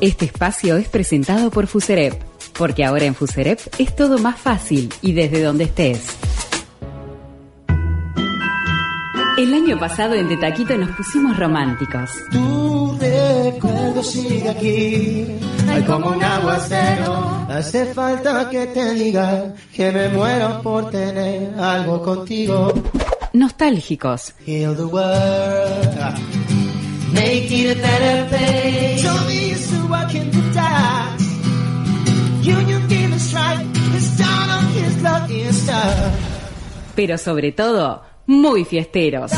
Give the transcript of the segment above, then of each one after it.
Este espacio es presentado por Fuserep, porque ahora en Fuserep es todo más fácil y desde donde estés. El año pasado en De Taquito nos pusimos románticos. Tu recuerdo sigue aquí, hay como un aguacero. Hace falta que te diga que me muero por tener algo contigo. Nostálgicos. Heal the world, make it a better place. Show me so I can die. Union give us right, it's down on his lucky star. Pero sobre todo, muy fiesteros.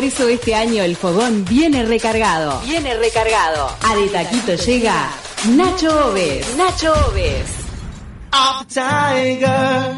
Por eso este año el fogón viene recargado. Viene recargado. A De Taquito llega Nacho Oves. Nacho Oves. Up Tiger.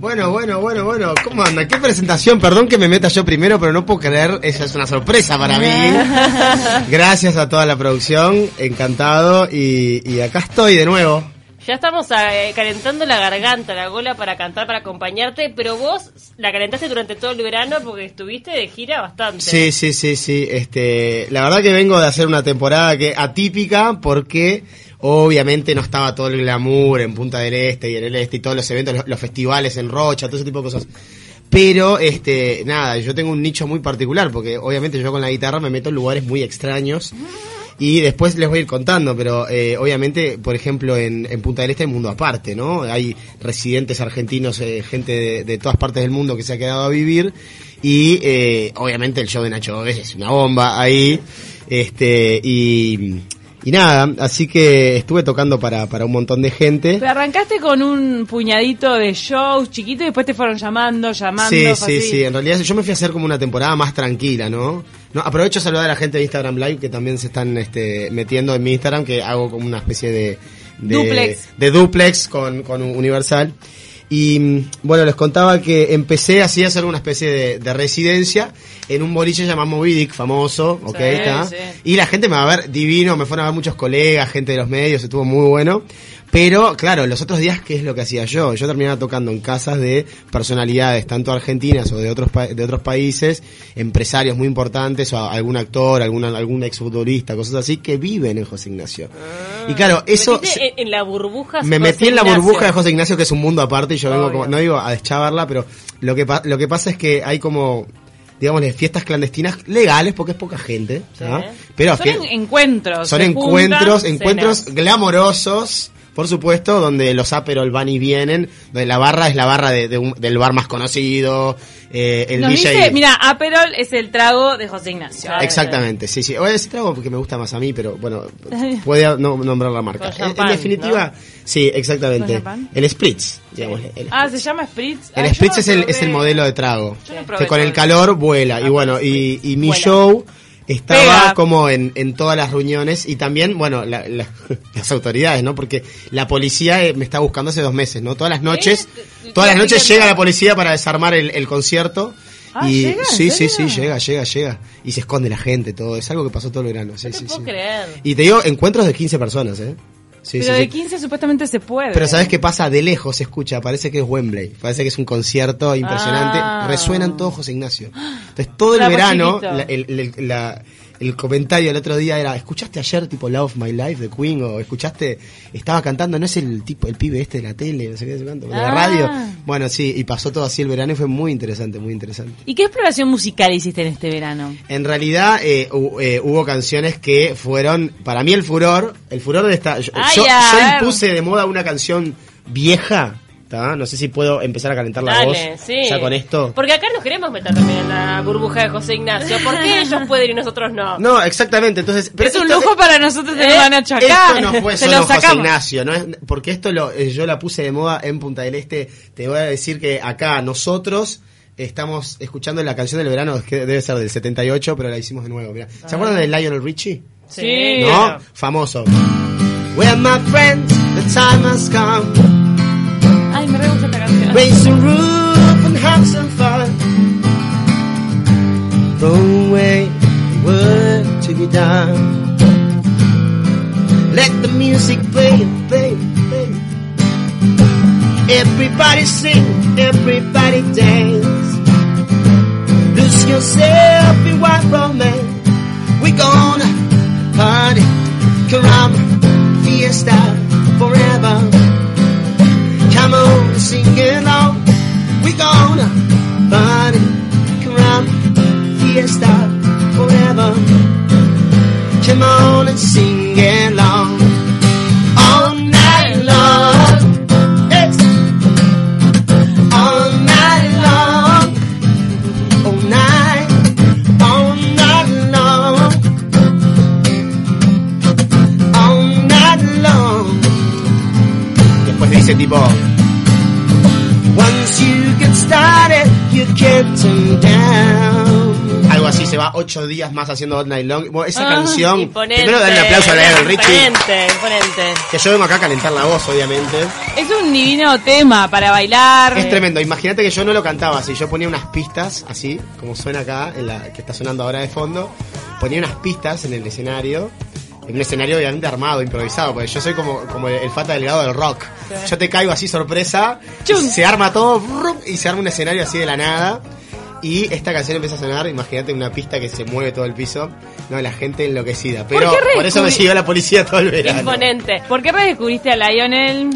Bueno, bueno, bueno, bueno, ¿cómo anda? ¿Qué presentación? Perdón que me meta yo primero, pero no puedo creer, esa es una sorpresa para mí. Gracias a toda la producción, encantado y, y acá estoy de nuevo. Ya estamos eh, calentando la garganta, la gola para cantar, para acompañarte, pero vos la calentaste durante todo el verano porque estuviste de gira bastante. Sí, sí, sí, sí, este, la verdad que vengo de hacer una temporada que atípica porque obviamente no estaba todo el glamour en Punta del Este y en el Este y todos los eventos, los, los festivales en Rocha, todo ese tipo de cosas. Pero, este, nada, yo tengo un nicho muy particular, porque obviamente yo con la guitarra me meto en lugares muy extraños. Y después les voy a ir contando, pero eh, obviamente, por ejemplo, en, Punta del Este hay mundo aparte, ¿no? Hay residentes argentinos, eh, gente de, de todas partes del mundo que se ha quedado a vivir. Y eh, obviamente el show de Nacho Gómez es una bomba ahí. Este, y, y nada, así que estuve tocando para, para un montón de gente. Pero arrancaste con un puñadito de shows chiquitos y después te fueron llamando, llamando. Sí, sí, así. sí. En realidad yo me fui a hacer como una temporada más tranquila, ¿no? no aprovecho a saludar a la gente de Instagram Live que también se están este, metiendo en mi Instagram, que hago como una especie de... de Duplex. De duplex con, con Universal. Y mm, bueno, les contaba que empecé así a hacer una especie de, de residencia en un boliche llamado famoso, ok, Sí, está. sí. Y la gente me va a ver divino, me fueron a ver muchos colegas, gente de los medios, estuvo muy bueno. Pero, claro, los otros días, ¿qué es lo que hacía yo? Yo terminaba tocando en casas de personalidades, tanto argentinas o de otros, pa- de otros países, empresarios muy importantes, o algún actor, alguna, algún exfutbolista, cosas así, que viven en José Ignacio. y claro, eso... Se- en, la burbuja. me José metí en la Ignacio. burbuja de José Ignacio, que es un mundo aparte, y yo vengo como, no digo a deschavarla, pero lo que, pa- lo que pasa es que hay como, digamos, fiestas clandestinas legales, porque es poca gente, ¿ah? pero Son encuentros. son encuentros, juntan, encuentros cenas. glamorosos, por supuesto, donde los Aperol van y vienen, donde la barra es la barra de, de un- del bar más conocido, eh, el Nos DJ. dice, mira, Aperol es el trago de José Ignacio. Exactamente, sí, sí. O ese trago porque me gusta más a mí, pero bueno, puede no nombrar la marca. En- definitiva, sí, exactamente. El Spritz, digamos. El, Ah, se llama Spritz. Ah, el yo Spritz es el, es el modelo de trago. Yo no probé Que con el calor vuela. Y bueno, y, y mi show estaba Pega. como en, en todas las reuniones y también, bueno, la- la- las autoridades, ¿no? Porque la policía eh, me está buscando hace dos meses, ¿no? Todas las noches, ¿Eh? todas las ¿Qué noches llega la policía para desarmar el, el concierto. Ah, y ¿llega? ¿En sí, sí, sí, llega, llega, llega. Y se esconde la gente, todo. Es algo que pasó todo el verano. Sí, No te sí, puedo sí. creer. Y te digo, encuentros de 15 personas, ¿eh? Sí, Pero sí, de sí. 15 supuestamente se puede. Pero ¿sabes qué pasa? De lejos se escucha, parece que es Wembley, parece que es un concierto impresionante, Ah. resuenan todos José Ignacio. Entonces todo el Bravo, verano, chiquito. la- el, el- la- el comentario el otro día era, ¿escuchaste ayer tipo Love My Life de Queen? O ¿escuchaste? Estaba cantando, ¿no es el tipo, el pibe este de la tele, no sé qué, cuánto, de la Ah. radio? Bueno, sí, y pasó todo así el verano y fue muy interesante, muy interesante. ¿Y qué exploración musical hiciste en este verano? En realidad eh, hu- eh, hubo canciones que fueron, para mí el furor, el furor de esta... Yo, Ay, yo- impuse de moda una canción vieja, ¿tá? no sé si puedo empezar a calentar la Dale, voz sí. ya con esto. Porque acá nos queremos meter también en la burbuja de José Ignacio. ¿Por qué ellos pueden y nosotros no? No, exactamente, entonces... pero es un lujo para nosotros tener eh, a Nacho acá. Esto no fue Se solo lo José. Ignacio, ¿no? Es- porque esto lo, eh, yo la puse de moda en Punta del Este. Te voy a decir que acá nosotros estamos escuchando la canción del verano, que debe ser del 78, pero la hicimos de nuevo. ¿Se acuerdan de Lionel Richie? Sí. ¿No? Famoso. We're my friends, the time has come. Raise the roof and have some fun. throw away the work to be done. Let the music play, play, play. Everybody sing, everybody dance. Lose yourself in white romance. We gonna party, caramba, fiesta forever. Come on, sing along. Come on ocho días más haciendo All Night Long. Bueno, esa Ah, canción, Imponente. primero darle un aplauso a Lionel Richie, Imponente, imponente. que yo vengo acá a calentar la voz, obviamente. Es un divino tema para bailar. Es tremendo, imagínate que yo no lo cantaba así, yo ponía unas pistas, así, como suena acá, en la que está sonando ahora de fondo, ponía unas pistas en el escenario, en un escenario obviamente armado, improvisado, porque yo soy como, como el fata delgado del rock. Yo te caigo así sorpresa, Chum. se arma todo y se arma un escenario así de la nada. Y esta canción empieza a sonar, imagínate una pista que se mueve todo el piso, no, la gente enloquecida. Pero qué por eso me siguió la policía todo el verano. Imponente. ¿Por qué redescubriste a Lionel?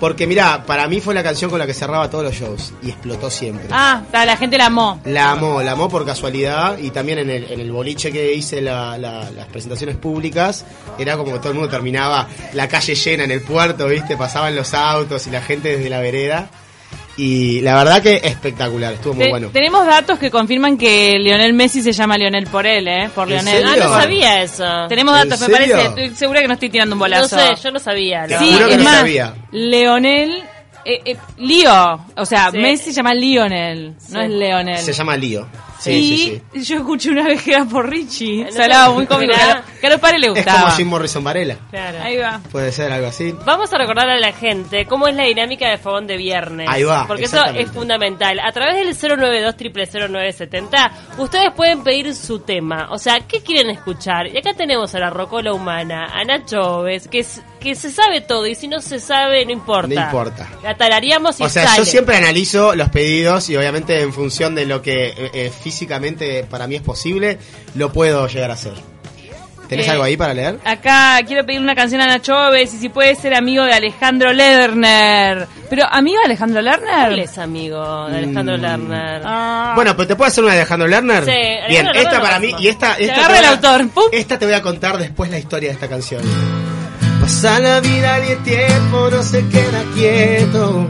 Porque mira, para mí fue la canción con la que cerraba todos los shows y explotó siempre. Ah, la gente la amó. La amó, la amó por casualidad y también en el, en el boliche que hice la- la- las presentaciones públicas, era como que todo el mundo terminaba la calle llena en el puerto, ¿viste? Pasaban los autos y la gente desde la vereda. Y la verdad que espectacular, estuvo muy Te- bueno. Tenemos datos que confirman que Lionel Messi se llama Lionel por él, ¿eh? Por ¿En Lionel. Ah, no sabía eso. Tenemos ¿En datos, me serio? parece. Estoy segura que no estoy tirando un No bolazo. sé, yo no sabía. ¿no? Sí, que es no más, sabía. Leonel, eh, eh, Lío, o sea, Sí. Messi se llama Lionel, no es Leonel. Se llama Lío. Sí, y sí, sí. yo escuché una vez que era por Richie, No se hablaba sé, muy cómico, que a, lo- que a los padres le Es gustaba. como Jim Morrison Varela. Claro. Ahí va. Puede ser algo así. Vamos a recordar a la gente cómo es la dinámica de fogón de viernes. Ahí va, Porque eso es fundamental. A través del 092 0970 ustedes pueden pedir su tema. O sea, ¿qué quieren escuchar? Y acá tenemos a la Rocola Humana, a Nacho Oves, que, es- que se sabe todo. Y si no se sabe, no importa. No importa. La tararíamos y O sea, sale. yo siempre analizo los pedidos y obviamente en función de lo que eh, eh, físicamente para mí es posible, lo puedo llegar a hacer. ¿Tenés Eh, algo ahí para leer? Acá quiero pedir una canción a Nacho Oves y si puede ser amigo de Alejandro Lerner. Pero, ¿amigo de Alejandro Lerner? Él es amigo de Alejandro Mm. Lerner. Ah. Bueno, pero te puedo hacer una de Alejandro Lerner. Sí, Bien, Alejandro esta Lerner para mí y esta, esta te el voy a- autor, ¡pum! Esta te voy a contar después la historia de esta canción. Pasa la vida y el tiempo no se queda quieto.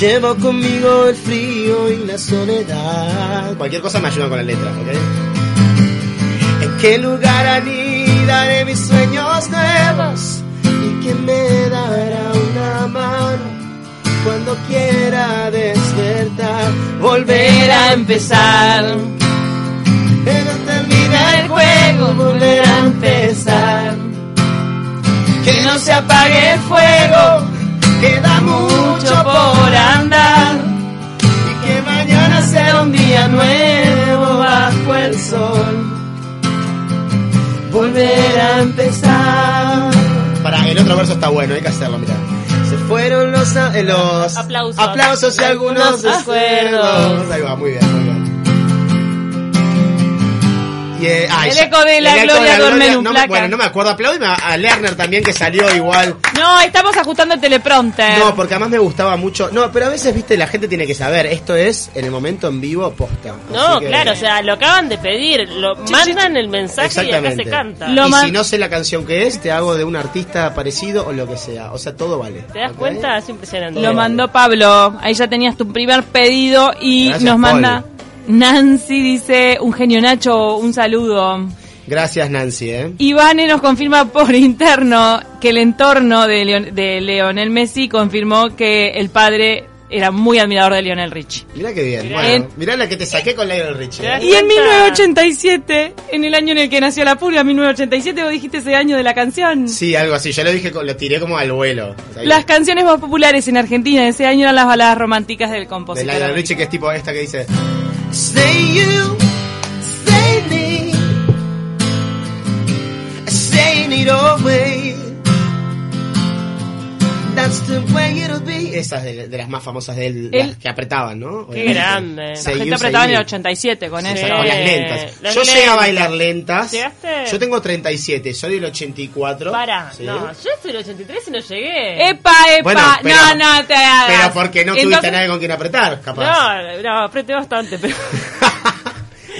Llevo conmigo el frío y la soledad. Cualquier cosa me ayuda con la letra, ¿ok? ¿En qué lugar anidaré mis sueños nuevos? ¿Y quién me dará una mano cuando quiera despertar? Volver a empezar. Volver a empezar. Que no se apague el fuego, queda mucho por andar. Y que mañana sea un día nuevo bajo el sol. Volver a empezar. Para, el otro verso está bueno, hay que hacerlo, mira. Se fueron los, a- eh, los Aplausos. aplausos y algunos recuerdos. Ahí va, muy bien, muy bien. Y, eh, ay, El eco de la el eco Gloria duerme en un no me-. Bueno, no me acuerdo. Aplaudime a, Lerner también, que salió igual. No, estamos ajustando el teleprompter. No, porque además me gustaba mucho. No, pero a veces, viste, la gente tiene que saber. Esto es en el momento en vivo posta. No, que- claro, o sea, lo acaban de pedir, lo mandan el mensaje y acá se canta. Lo y man- si no sé la canción que es, te hago de un artista parecido o lo que sea. O sea, todo vale. ¿Te das ¿ok? cuenta? Es impresionante. Lo mandó Pablo. Ahí ya tenías tu primer pedido y Gracias, nos Paul. Nancy dice un genio Nacho, un saludo. Gracias, Nancy, ¿eh? Ivane nos confirma por interno que el entorno de, Leon- de Leonel Messi confirmó que el padre era muy admirador de Lionel Richie. Mirá qué bien. Mirá. Bueno, mirá la que te saqué con Lionel Richie. ¿eh? Y en cuenta? 1987, en el año en el que nació la pulga, 1987, vos dijiste ese año de la canción. Sí, algo así. Yo lo dije, lo tiré como al vuelo. O sea, Las canciones más populares en Argentina de ese año eran las baladas románticas del de compositor. Lionel Richie, que es tipo esta que dice... Say you, say me, saying it always. That's the way it'll be. Esa es de, de las más famosas de él, las que apretaban, ¿no? Qué Obviamente. grande. La Say gente apretaba en el me. 87 con Sí, eso. con las lentas. Las yo llegué a lentas. bailar lentas. ¿Llegaste? Yo tengo 37, soy del 84. Para, ¿sí? no, yo estoy en el 83 y no llegué. Epa, epa, Bueno, pero- no, no te hagas. Pero porque no tuviste Entonces- nadie con quien apretar, capaz. No, no, apreté bastante, pero,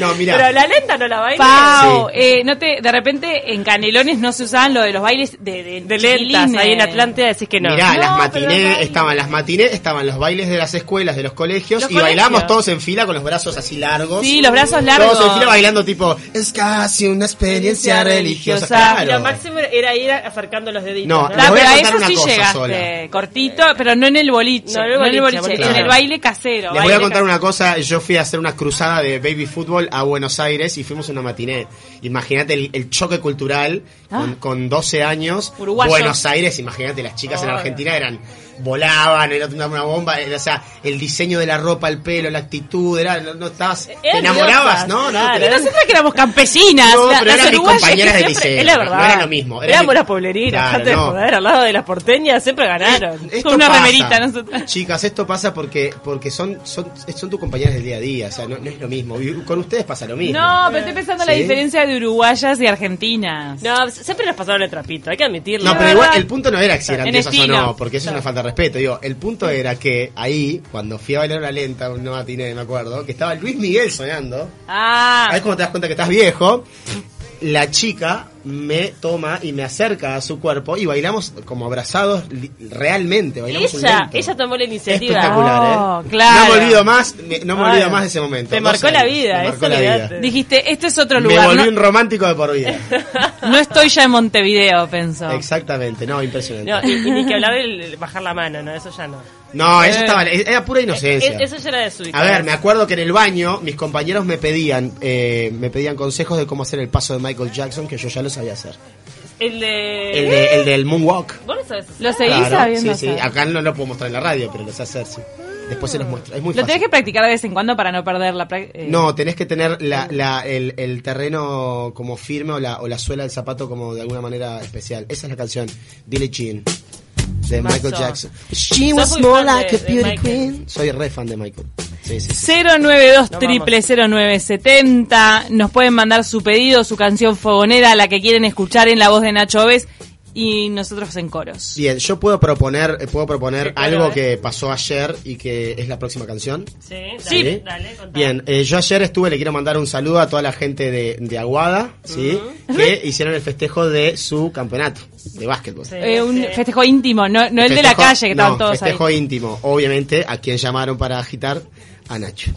No, mira. pero la lenta no la bailé. Pau, Sí. eh, no te, de repente en Canelones no se usaban lo de los bailes de, de, De lentas, ahí en Atlántida decís que no. Mirá, No, las matinés, estaban las matinés, estaban los bailes de las escuelas, de los colegios, Los y bailamos colegios. todos en fila con los brazos así largos. Sí, los brazos largos. Todos en fila bailando tipo, es casi una experiencia religiosa. religiosa. Y lo Claro. máximo era ir acercando los deditos. No, ¿no? Les Claro, voy a pero a contar eso una sí cosa llegaste, sola. cortito, pero no en el boliche, No, no en el en el boliche, boliche, claro. en el baile casero. Les voy a contar casero. una cosa, yo fui a hacer una cruzada de baby fútbol a Buenos Aires y fuimos a una matiné. Imagínate el, el choque cultural con, Ah. con 12 años. Buenos Aires, imagínate, las chicas en. Argentina eran volaban, era una, una bomba, era, o sea, el diseño de la ropa, el pelo, la actitud, era, no, no estabas, te Eran enamorabas, ¿no? No, claro. te- Y nosotras que éramos campesinas, No, la- pero las eran mis compañeras que de liceo. Es la verdad. No era lo mismo. era Éramos mi- las pueblerinas, Claro, dejate de no. joder, al lado de las porteñas siempre ganaron. Esto Con una pasa. remerita, nosotras. Chicas, esto pasa porque porque son son son tus compañeras del día a día, o sea, no, no es lo mismo. Y Con ustedes pasa lo mismo. No, pero estoy pensando en la diferencia de uruguayas y argentinas. No, siempre nos pasaron el trapito, hay que admitirlo. No, pero igual el punto no era si eran diosas o no, porque eso es una falta de respeto. Digo, el punto era que ahí, cuando fui a bailar una lenta, un no matiné, me acuerdo, que estaba Luis Miguel sonando. Ah, Ahí es como te das cuenta que estás viejo. La chica me toma y me acerca a su cuerpo y bailamos como abrazados realmente. Bailamos un Ella, lento. ella tomó la iniciativa. Espectacular, Oh, ¿eh? claro. No me olvido más, me- no me Ay, olvido más de ese momento. te marcó la vida, me eso marcó la vida. dijiste, este es otro Me lugar. volví No, un romántico de por vida. no estoy ya en Montevideo, pensó. Exactamente, no, impresionante. No, y, y ni que hablar de bajar la mano, no, eso ya no. No, eso Eh. estaba, era pura inocencia. Es- eso ya era de su A ver, me acuerdo que en el baño mis compañeros me pedían, eh, me pedían consejos de cómo hacer el paso de Michael Jackson, que yo ya lo sabía hacer. El de... El, de- el del moonwalk. ¿Vos lo sabés hacer? Lo seguís Claro, sabiendo. sí, sí. hacer. Acá no lo puedo mostrar en la radio, pero lo sé hacer, sí. Después se los muestro. Es muy Lo fácil. tenés que practicar de vez en cuando para no perder la práctica. No, tenés que tener la, la- el, el terreno como firme o la, o la suela del zapato como de alguna manera especial. Esa es la canción, Billie Jean, de. Michael Jackson. She was more like de- a beauty queen. Soy re fan de Michael. Sí, sí, sí. 092 Nos triple 0970 nos pueden mandar su pedido, su canción fogonera, la que quieren escuchar en la voz de Nacho Oves y nosotros en coros. Bien, yo puedo proponer, eh, puedo proponer Sí, claro, algo eh. que pasó ayer y que es la próxima canción. Sí, dale, ¿Sí? dale. Bien, eh, yo ayer estuve, le quiero mandar un saludo a toda la gente de, de Aguada, ¿sí? Que hicieron el festejo de su campeonato de básquetbol. Sí, Eh, un sí. festejo íntimo, no, no el de la Festejo- calle que estaban no, todos festejo ahí. íntimo, obviamente, a quien llamaron para agitar, a Nacho.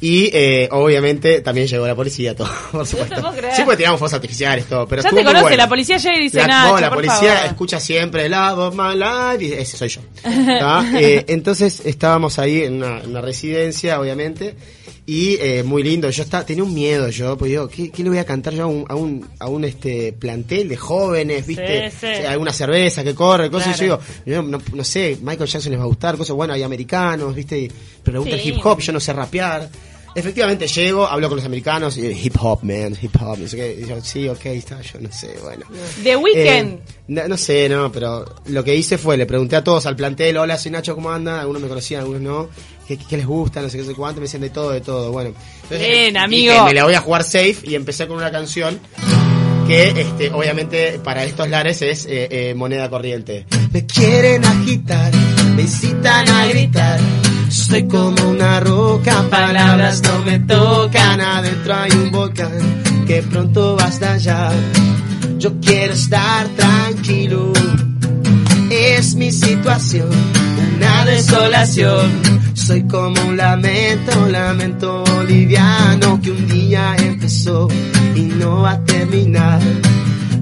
Y eh, obviamente también llegó la policía, todo, por supuesto. porque tiramos fuegos artificiales, todo, pero Ya estuvo te muy conoce, bueno. la policía llega y dice, La, Nacho, no, la por policía favor". escucha siempre Love of My Life, y ese soy yo. Eh, entonces estábamos ahí en una, en una residencia, obviamente, y eh, muy lindo. Yo estaba, tenía un miedo, yo, pues digo, ¿qué, qué le voy a cantar yo a un, a un, a un este plantel de jóvenes, viste? Sí, sí. O sea, alguna cerveza que corre, cosas. Claro. Y yo digo, yo no, no sé, Michael Jackson les va a gustar, cosas, bueno, hay americanos, viste, pero le gusta Sí. el hip hop, yo no sé rapear. Efectivamente llego, hablo con los americanos y hip hop, man, hip hop, no sé qué. Y yo, sí, ok, está, yo no sé, bueno. The Weeknd. Eh, no, no sé, no, pero lo que hice fue, le pregunté a todos al plantel, hola, soy Nacho, ¿cómo andan? Algunos me conocían, algunos no. ¿Qué, qué les gusta? No sé qué, sé cuánto. Me decían de todo, de todo. Bueno. Entonces, Bien, dije, amigo. me la voy a jugar safe y empecé con una canción que, este, obviamente, para estos lares es eh, eh, moneda corriente. Me quieren agitar, me incitan a gritar. Soy como una roca, palabras no me tocan. Adentro hay un volcán que pronto va a estallar. Yo quiero estar tranquilo. Es mi situación, una desolación. Soy como un lamento, lamento boliviano que un día empezó y no va a terminar.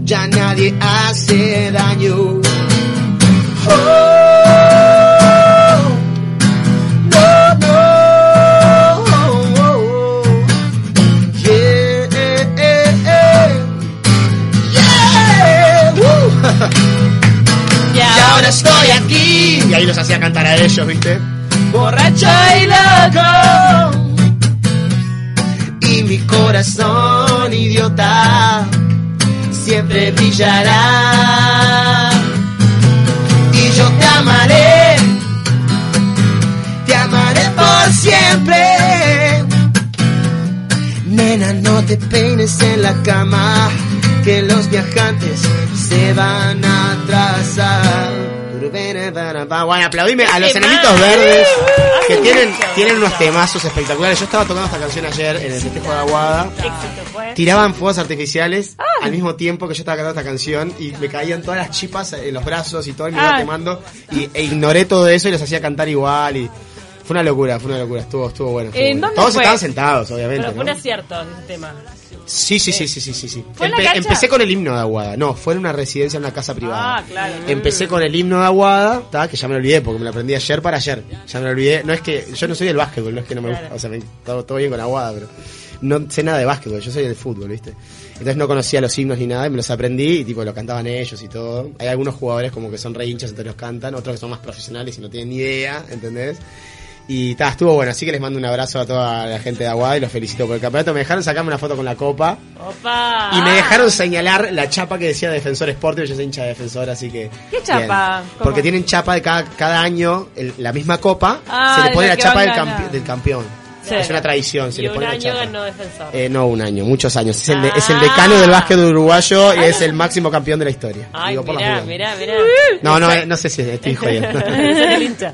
Ya nadie hace daño. Oh, Y Y ahora estoy aquí. Y ahí los hacía cantar a ellos, ¿viste? borracho y loco. mi corazón idiota siempre brillará. Y yo te amaré, te amaré por siempre. Nena, no te peines en la cama, que los viajantes se van a atrasar. Bueno, aplaudime a los enanitos verdes que tienen, tienen unos temazos espectaculares. Yo estaba tocando esta canción ayer en el festejo de Aguada. Fue. Tiraban fuegos artificiales al mismo tiempo que yo estaba cantando esta canción y me caían todas las chipas en los brazos y todo y me iba Ah. quemando y, e ignoré todo eso y los hacía cantar igual y fue una locura, fue una locura, estuvo, estuvo bueno. estuvo ¿En bueno. dónde Todos fue? estaban sentados, obviamente. Pero fue un ¿no? acierto ese tema. Sí, sí, sí, sí, sí, sí, sí. Empecé con el himno de Aguada. No, fue en una residencia, en una casa privada. Ah, claro. Empecé con el himno de Aguada, ¿tá? que ya me lo olvidé porque me lo aprendí ayer para ayer. Ya me lo olvidé. No es que yo no soy del básquetbol, no es que no me gusta. O sea, me, todo, todo bien con Aguada, pero no sé nada de básquetbol. Yo soy del fútbol, ¿viste? Entonces no conocía los himnos ni nada y me los aprendí y tipo lo cantaban ellos y todo. Hay algunos jugadores como que son re hinchas, entonces los cantan. Otros que son más profesionales y no tienen ni idea, ¿entendés? Y ta, estuvo bueno, así que les mando un abrazo a toda la gente de Aguada y los felicito por el campeonato. Me dejaron sacarme una foto con la copa. Opa. Y me dejaron señalar la chapa que decía Defensor Sport, y yo soy hincha de Defensor, así que... ¿Qué chapa? Porque tienen chapa de cada, cada año, el- la misma copa, Ah, se le pone la chapa campe- del campeón. Sí. Es una tradición, se Y le un pone la año ganó defensor. Eh, no un año, muchos años. Es el, de- es el Ah. decano del básquet uruguayo y es el máximo campeón de la historia. Ay, Digo, mirá, mirá, mirá. No, no, no sé si estoy jodiendo. Es el hincha.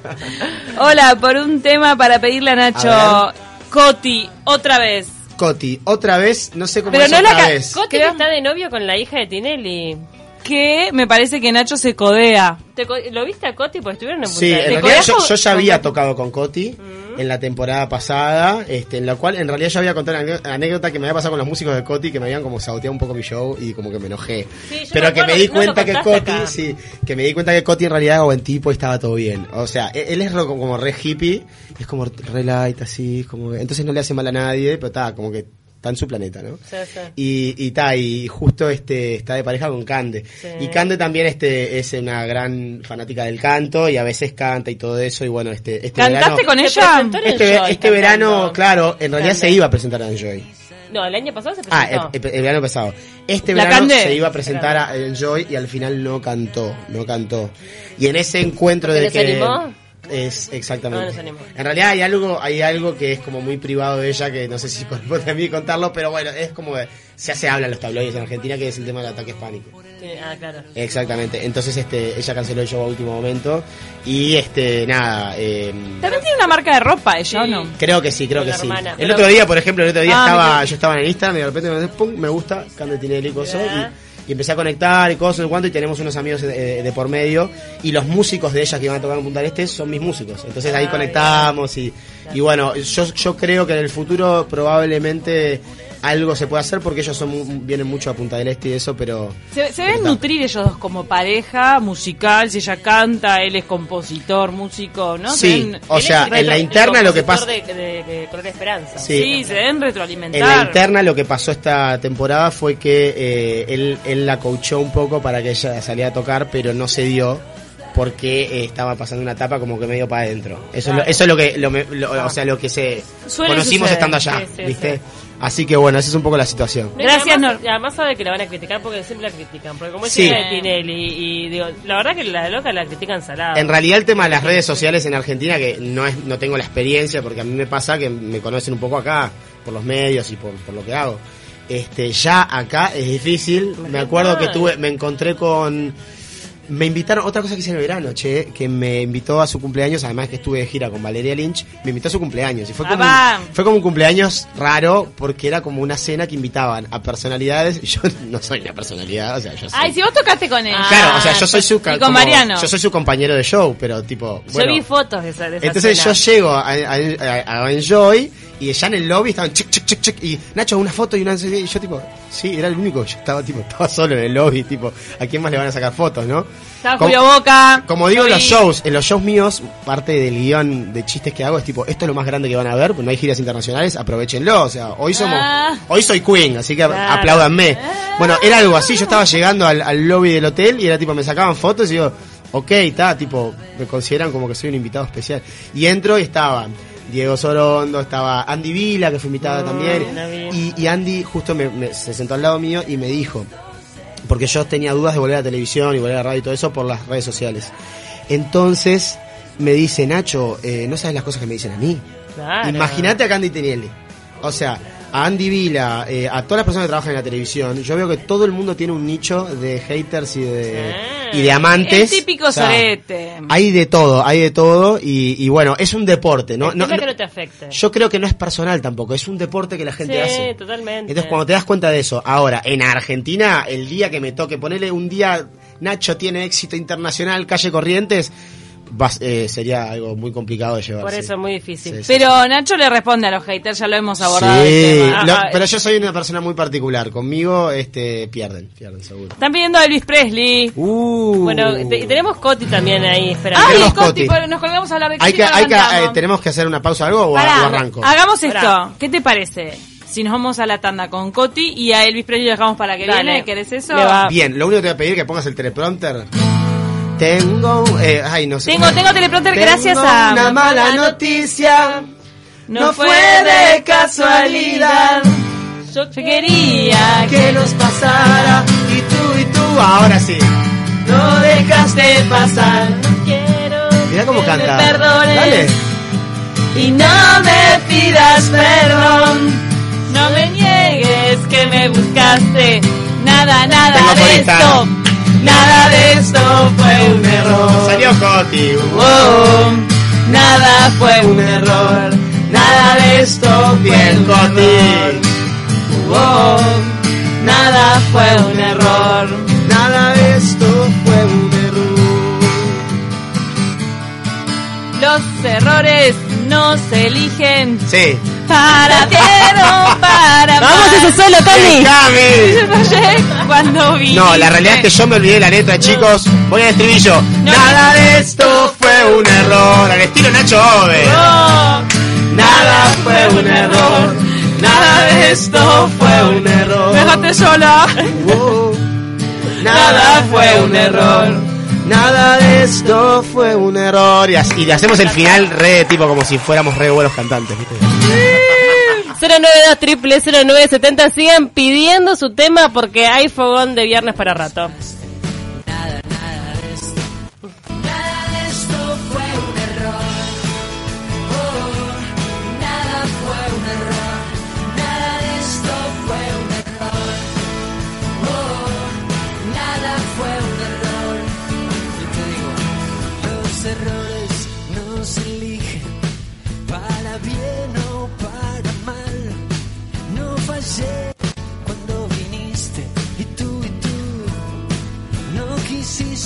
Hola, por un tema para pedirle a Nacho. A Coti, otra vez. Coti, otra vez, no sé cómo Pero es no otra la vez. Coti Creo- está de novio con la hija de Tinelli. Que me parece que Nacho se codea. ¿Te co- ¿Lo viste a Coti? Porque estuvieron en Punta Sí, en Este. realidad yo, conejo? yo ya había tocado con Coti en la temporada pasada, este, en la cual en realidad yo había contado una anécdota que me había pasado con los músicos de Coti que me habían como saboteado un poco mi show y como que me enojé. Sí, yo Pero que me di no cuenta que Coti, acá. sí, que me di cuenta que Coti en realidad era buen tipo y estaba todo bien. O sea, e- él es ro- como re hippie, es como re light así, es como entonces no le hace mal a nadie, pero está como que está en su planeta, ¿no? Sí, sí. Y, y ta, y justo este está de pareja con Cande. Sí. Y Cande también este es una gran fanática del canto y a veces canta y todo eso y bueno, este este ¿Cantaste verano con ella? este, este verano, claro, en realidad Cande. se iba a presentar a Enjoy. No, el año pasado se Ah, presentó. el, el- el verano pasado. Este ¿La verano Cande? se iba a presentar a Enjoy y al final no cantó, no cantó. Y en ese encuentro de ¿Porque no que se animó? Es exactamente. No, se. En realidad hay algo, hay algo que es como muy privado de ella que no sé si corresponde a mí contarlo, pero bueno, es como de- se hace habla en los tabloides en Argentina que es el tema del ataque pánico. Sí, ah, claro. Exactamente. Entonces este ella canceló el show a último momento y este nada, eh, También tiene una marca de ropa ella, ¿o no? Creo que sí, creo Con que sí. hermana, el pero- otro día, por ejemplo, el otro día Ah, estaba, me- yo estaba en Instagram y de repente me, pum, me gusta Cande Mirá. y, y empecé a conectar y cosas y cuánto y tenemos unos amigos de, de por medio y los músicos de ella que iban a tocar en Punta del Este son mis músicos. Entonces ahí Ah, conectamos y, y bueno, yo, yo creo que en el futuro probablemente algo se puede hacer porque ellos son vienen mucho a Punta del Este y eso, pero Se, Está. nutrir ellos dos como pareja musical, si ella canta, él es compositor, músico, ¿no? Sí, o sea, en la interna lo que pasa De, de- de Color Esperanza. Sí. sí, se deben retroalimentar. En la interna lo que pasó esta temporada fue que eh, él, él la coachó un poco para que ella saliera a tocar, pero no se dio porque eh, estaba pasando una etapa como que medio para adentro. Eso, es lo, eso es lo que, lo me- lo- o sea, lo que se Suele conocimos suceder. estando allá, Sí, sí, ¿viste? sí. Así que bueno, esa es un poco la situación. No, Gracias, además, Nor. y además sabe que la van a criticar porque siempre la critican. Porque como es Sí. de Tinelli y digo, la verdad que la loca la critican salada. En realidad el tema de las redes sociales en Argentina, que no es no tengo la experiencia, porque a mí me pasa que me conocen un poco acá, por los medios y por, por lo que hago. Este, ya acá es difícil. Me acuerdo que tuve, me encontré con. Me invitaron, otra cosa que hice en el verano, che, que me invitó a su cumpleaños, además que estuve de gira con Valeria Lynch, me invitó a su cumpleaños. Y fue Ah, como, un, fue como un cumpleaños raro, porque era como una cena que invitaban a personalidades. y Yo no soy una personalidad, o sea, yo soy. Ay, si vos tocaste con él. Ah, Claro, o sea, yo soy su y con como- Mariano. Yo soy su compañero de show, pero tipo. bueno, Yo vi fotos de esa, de esa entonces cena. yo llego a, a- a- a Enjoy y ya en el lobby estaban chic, chic, chic, chic, y Nacho, una foto y una y yo tipo, sí, era el único, yo estaba tipo, estaba solo en el lobby, tipo, ¿a quién más le van a sacar fotos, no? Estaba Julio Boca. Como digo en yo los shows, en los shows míos, parte del guion de chistes que hago es tipo, esto es lo más grande que van a ver, pues no hay giras internacionales, aprovechenlo, o sea, hoy somos, Ah. hoy soy Queen, así que Claro. apláudanme. Bueno, era algo así, yo estaba llegando al, al lobby del hotel y era tipo, me sacaban fotos y digo, ok, está, tipo, me consideran como que soy un invitado especial. Y entro y estaban Diego Sorondo, estaba Andy Vila, que fue invitada Mm, también. Y, y Andy justo me- me- se sentó al lado mío y me dijo, porque yo tenía dudas de volver a la televisión y volver a la radio y todo eso por las redes sociales. Entonces me dice, Nacho, eh, no sabes las cosas que me dicen a mí. Claro. Imagínate a Candy Tenielli. O sea, a Andy Vila, eh, a todas las personas que trabajan en la televisión, yo veo que todo el mundo tiene un nicho de haters y de, Ah. Y de amantes. El típico O sea, sorete. Hay de todo, hay de todo y, y bueno, es un deporte, ¿no? No, que no te afecte. yo creo que no es personal tampoco, es un deporte que la gente sí, hace. totalmente. Entonces, cuando te das cuenta de eso, ahora, en Argentina, el día que me toque, ponerle un día, Nacho tiene éxito internacional, calle Corrientes, vas- eh, sería algo muy complicado de llevar. Por sí. eso es muy difícil. Sí, sí. Pero Nacho le responde a los haters, ya lo hemos abordado Sí, el tema. lo- Ajá. pero yo soy una persona muy particular. Conmigo, este, pierden, pierden seguro. Están pidiendo a Elvis Presley. Uh. Bueno, te- y tenemos Coti también ahí esperando. Ay, tenemos Coti, nos colgamos a hablar de hay que, hay que, eh, tenemos que hacer una pausa o algo o, Pará, o arranco. Hagamos esto. Pará. ¿Qué te parece? Si nos vamos a la tanda con Coti y a Elvis Presley lo dejamos para que Dale. viene, ¿querés eso? Va. Bien, lo único que te voy a pedir es que pongas el teleprompter. Tengo, eh, ay, no sé. Tengo, tengo teleprompter gracias a... una mala noticia. No fue de casualidad. Yo quería que nos pasara y tú y tú ahora sí no dejaste pasar quiero mira cómo que canta me perdones dale y no me pidas perdón. No me niegues que me buscaste. Nada, nada Tengo de esto. Nada de esto fue un error. salió Coti Oh, nada fue un error. Nada de esto fue un Coti error. Oh, nada fue un error. nada de esto fue un error Los errores no se eligen sí para bien o para Vamos mal. eso solo, Tony. Cami. Cuando vi. no la realidad es que yo me olvidé la letra chicos voy al estribillo nada de esto fue un error al estilo Nacho Ove nada fue un error nada de esto fue un error Déjate sola. Oh, Nada fue un error. Nada de esto fue un error. Y, hacemos el final re tipo como si fuéramos re buenos cantantes, ¿viste? 092 triple 0970 sigan pidiendo su tema porque hay fogón de viernes para rato.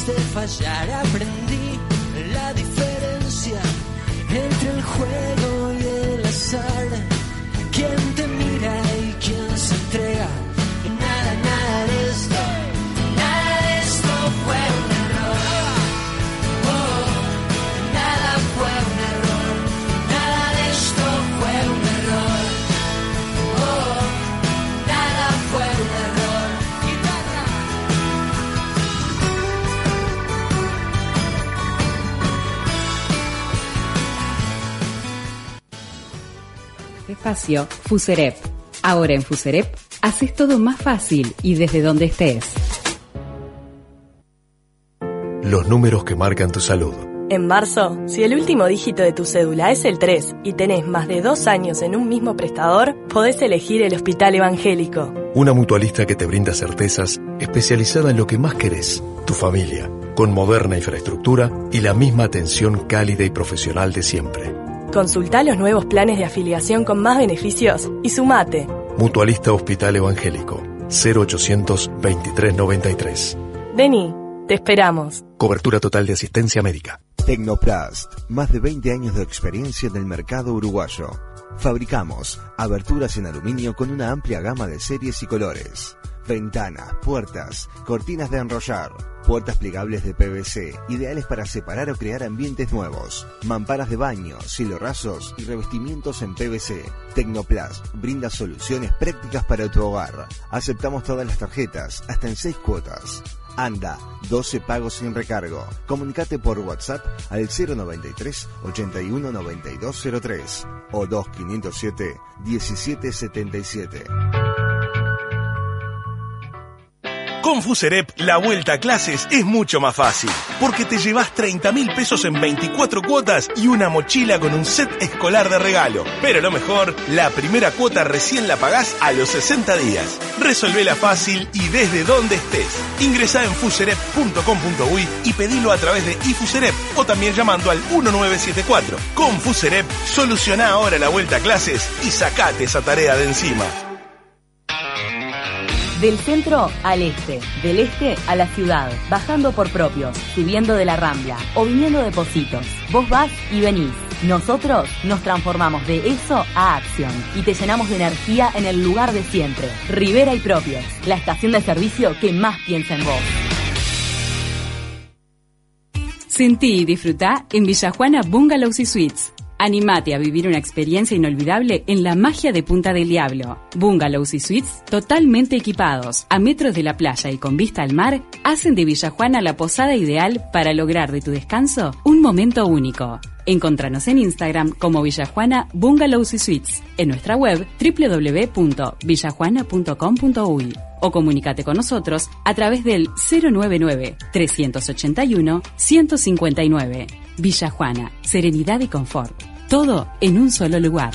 Quisiste fallar. Aprendí la diferencia entre el juego y el azar. Espacio Fuserep. Ahora en Fuserep haces todo más fácil y desde donde estés. Los números que marcan tu salud. En marzo, si el último dígito de tu cédula es el 3 y tenés más de dos años en un mismo prestador, podés elegir el Hospital Evangélico. Una mutualista que te brinda certezas, especializada en lo que más querés, tu familia, con moderna infraestructura y la misma atención cálida y profesional de siempre. Consulta los nuevos planes de afiliación con más beneficios y sumate. Mutualista Hospital Evangélico, 0800 2393. Vení, te esperamos. Cobertura total de asistencia médica. Tecnoplast, más de 20 años de experiencia en el mercado uruguayo. Fabricamos aberturas en aluminio con una amplia gama de series y colores. Ventanas, puertas, cortinas de enrollar, puertas plegables de PVC, ideales para separar o crear ambientes nuevos, mamparas de baño, cielo rasos y revestimientos en PVC. Tecnoplast brinda soluciones prácticas para tu hogar. Aceptamos todas las tarjetas, hasta en seis cuotas. Anda, 12 pagos sin recargo. Comunicate por WhatsApp al 093 81 9203 o 2507 1777. Con Fuserep, la vuelta a clases es mucho más fácil, porque te llevas 30 mil pesos en 24 cuotas y una mochila con un set escolar de regalo. Pero lo mejor, la primera cuota recién la pagás a los 60 días. Resolvela fácil y desde donde estés. Ingresá en fuserep.com.uy y pedilo a través de iFuserep o también llamando al 1974. Con Fuserep, soluciona ahora la vuelta a clases y sacate esa tarea de encima. Del centro al este, del este a la ciudad, bajando por propios, subiendo de la rambla o viniendo de Positos. Vos vas y venís. Nosotros nos transformamos de eso a acción y te llenamos de energía en el lugar de siempre. Rivera y Propios, la estación de servicio que más piensa en vos. Sentí y disfrutá en Villajuana Bungalows y Suites. Animate a vivir una experiencia inolvidable en la magia de Punta del Diablo. Bungalows y suites totalmente equipados, a metros de la playa y con vista al mar, hacen de Villajuana la posada ideal para lograr de tu descanso un momento único. Encontranos en Instagram como Villajuana Bungalows y Suites, en nuestra web www.villajuana.com.uy o comunícate con nosotros a través del 099 381 159. Villa Juana, serenidad y confort. Todo en un solo lugar.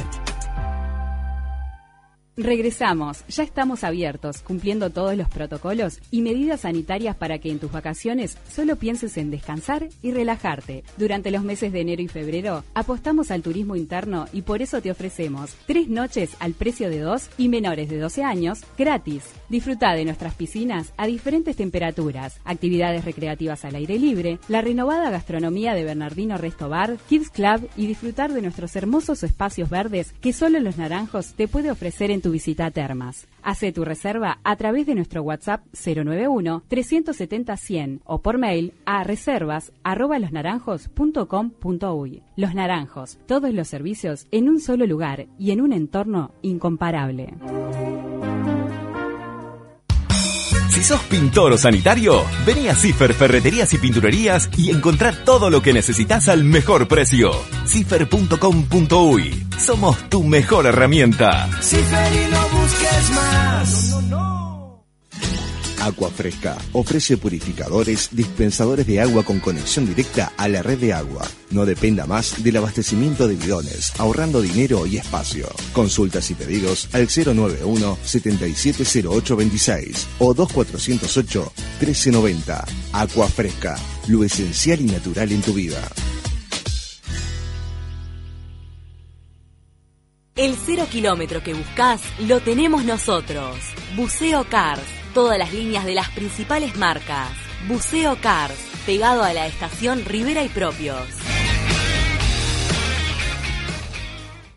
Regresamos, ya estamos abiertos, cumpliendo todos los protocolos y medidas sanitarias para que en tus vacaciones solo pienses en descansar y relajarte. Durante los meses de enero y febrero apostamos al turismo interno y por eso te ofrecemos tres noches al precio de dos y menores de 12 años gratis. Disfruta de nuestras piscinas a diferentes temperaturas, actividades recreativas al aire libre, la renovada gastronomía de Bernardino Resto Bar, Kids Club y disfrutar de nuestros hermosos espacios verdes que solo Los Naranjos te puede ofrecer en tu visita a Termas. Hace tu reserva a través de nuestro WhatsApp 091-370-100 o por mail a reservas arroba losnaranjos.com.uy. Los Naranjos, todos los servicios en un solo lugar y en un entorno incomparable. Si sos pintor o sanitario, vení a Cifer Ferreterías y Pinturerías y encontrar todo lo que necesitas al mejor precio. Cifer.com.uy. Somos tu mejor herramienta. Cifer y no busques más. Agua Fresca ofrece purificadores, dispensadores de agua con conexión directa a la red de agua. No dependa más del abastecimiento de bidones, ahorrando dinero y espacio. Consultas y pedidos al 091 770826 o 2408 1390. Agua Fresca, lo esencial y natural en tu vida. El cero kilómetro que buscas lo tenemos nosotros. Buceo Cars. Todas las líneas de las principales marcas. Buceo Cars. Pegado a la estación Rivera y Propios.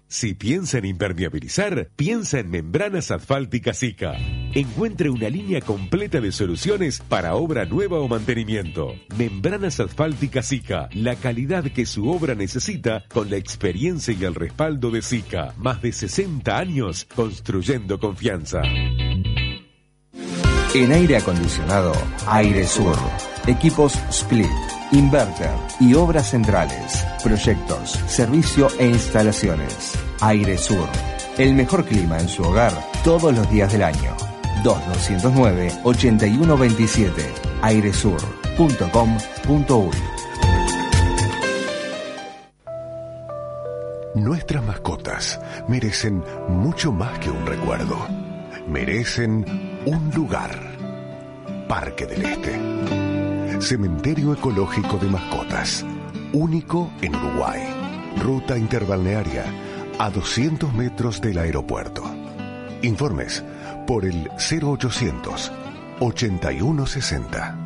Si piensa en impermeabilizar, piensa en membranas asfálticas Zika. Encuentre una línea completa de soluciones para obra nueva o mantenimiento. Membranas asfálticas Zika, la calidad que su obra necesita con la experiencia y el respaldo de Zika. Más de 60 años construyendo confianza. En aire acondicionado, Aire Sur. Equipos Split, Inverter y obras centrales. Proyectos, servicio e instalaciones. Aire Sur. El mejor clima en su hogar todos los días del año. 2209-8127. airesur.com.uy Nuestras mascotas merecen mucho más que un recuerdo. Merecen un lugar. Parque del Este. Cementerio Ecológico de Mascotas. Único en Uruguay. Ruta interbalnearia a 200 metros del aeropuerto. Informes por el 0800 8160.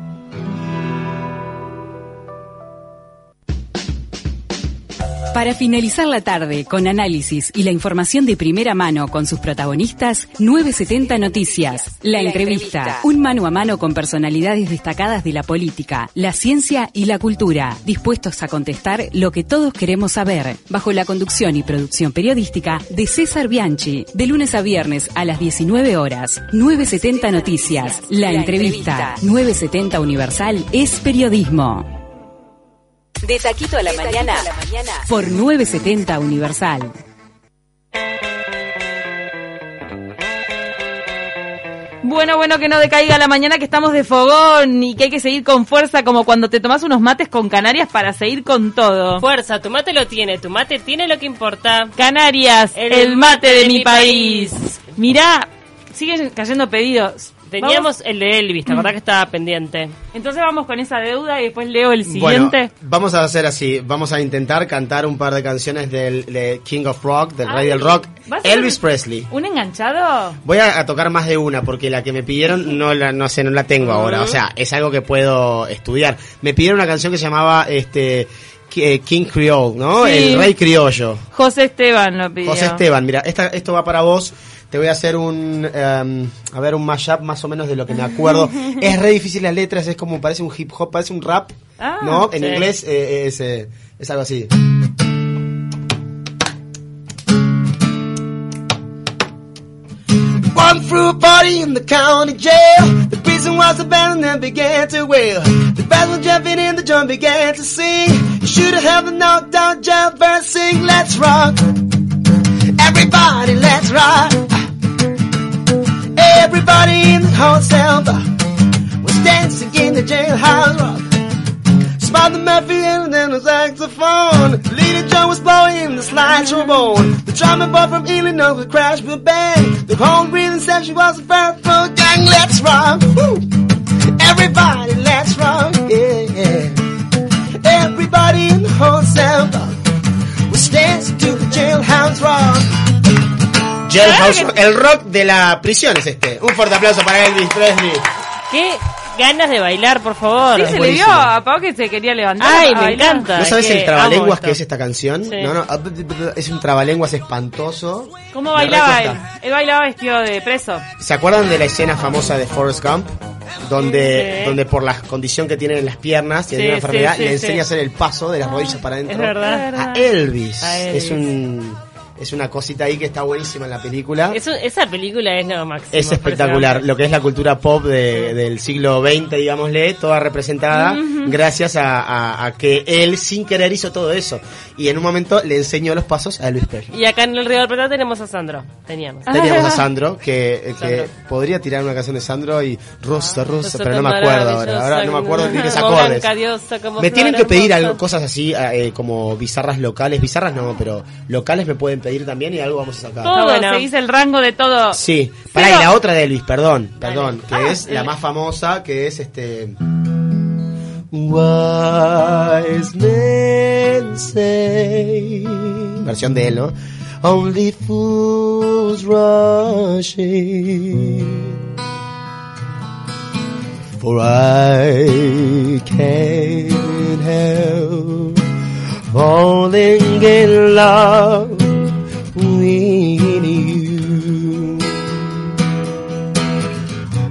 Para finalizar la tarde con análisis y la información de primera mano con sus protagonistas, 970 Noticias, la, entrevista, un mano a mano con personalidades destacadas de la política, la ciencia y la cultura, dispuestos a contestar lo que todos queremos saber, bajo la conducción y producción periodística de César Bianchi, de lunes a viernes a las 19 horas. 970 Noticias, la, entrevista, 970 Universal es periodismo. De taquito a la, mañana, por 970 Universal. Bueno, bueno, que no decaiga la mañana, que estamos de fogón y que hay que seguir con fuerza, como cuando te tomas unos mates con Canarias para seguir con todo. Fuerza, tu mate lo tiene, tu mate tiene lo que importa. Canarias, el, mate, de, mi país. Mirá, siguen cayendo pedidos. Teníamos Vamos- el de Elvis, ¿te acordás que estaba pendiente? Entonces vamos con esa deuda y después leo el Bueno, siguiente. vamos a hacer así. Vamos a intentar cantar un par de canciones del de King of Rock, del Rey del Rock, ¿vas a hacer Elvis Presley. ¿Un enganchado? Voy a, a tocar más de una porque la que me pidieron no la no sé, no la tengo ahora. O sea, es algo que puedo estudiar. Me pidieron una canción que se llamaba este eh, King Creole, ¿no? Sí. El Rey Criollo. José Esteban lo pidió. José Esteban, mira, esta, esto va para vos. Te voy a hacer un, em, a ver, un mashup más o menos de lo que me acuerdo. es re difícil las letras, es como, parece un hip hop, parece un rap, Ah, ¿no? En sí. inglés eh, es, eh, es algo así. One through a party in the county jail. The prison was abandoned and began to wail. The band was jumping in, the drum began to sing. You should have had the knocked out jailbird sing. Let's rock. Everybody, let's rock. Everybody in the hotel bar was dancing in the jailhouse rock. Spot the Murphy and then the saxophone. Lady Joe was blowing the slide trombone. The drumming boy from Illinois would crash but bang. The home breathing said she was a purple gang. Let's rock. Woo. Everybody, let's rock. Yeah, yeah. Everybody in the hotel bar was dancing to the jailhouse rock. Jailhouse Rock, el rock de la prisión es este. Un fuerte aplauso para Elvis Presley. ¿Qué ganas de bailar, por favor? Sí, se le dio a Pau que se quería levantar. Ay, me encanta. ¿No sabes es el trabalenguas que es esta canción? Sí. No, no, es un trabalenguas espantoso. ¿Cómo bailaba él? Él bailaba vestido de preso. ¿Se acuerdan de la escena famosa de Forrest Gump? Donde, Sí. donde por la condición que tiene en las piernas y Sí, en una enfermedad sí, le sí. enseña a hacer el paso de las rodillas para adentro. Es verdad. A Elvis. A Elvis. Es un es una cosita ahí que está buenísima en la película. Eso- esa película es lo máximo. Es espectacular, lo que es la cultura pop de- del siglo XX, digámosle, toda representada gracias a, a- a que él sin querer hizo todo eso. Y en un momento le enseñó los pasos a Elvis Presley. Y acá en el Río del Plata tenemos a Sandro. Teníamos. Teníamos a Sandro, que, que Sandro. podría tirar una canción de Sandro y rusa, rusa, Rusa pero no me acuerdo ahora. Ahora no me acuerdo ni qué acordes. Me tienen que pedir algo, cosas así, eh, como bizarras locales. Bizarras no, pero locales me pueden pedir también y algo vamos a sacar. Todo, se dice el rango de todo. Sí, para Pero- y la otra de Elvis, perdón, perdón, que Ah, es la el- más famosa, que es este. Wise men say. Versión de él, ¿no? Only fools rush in. For I can't help falling in love with you.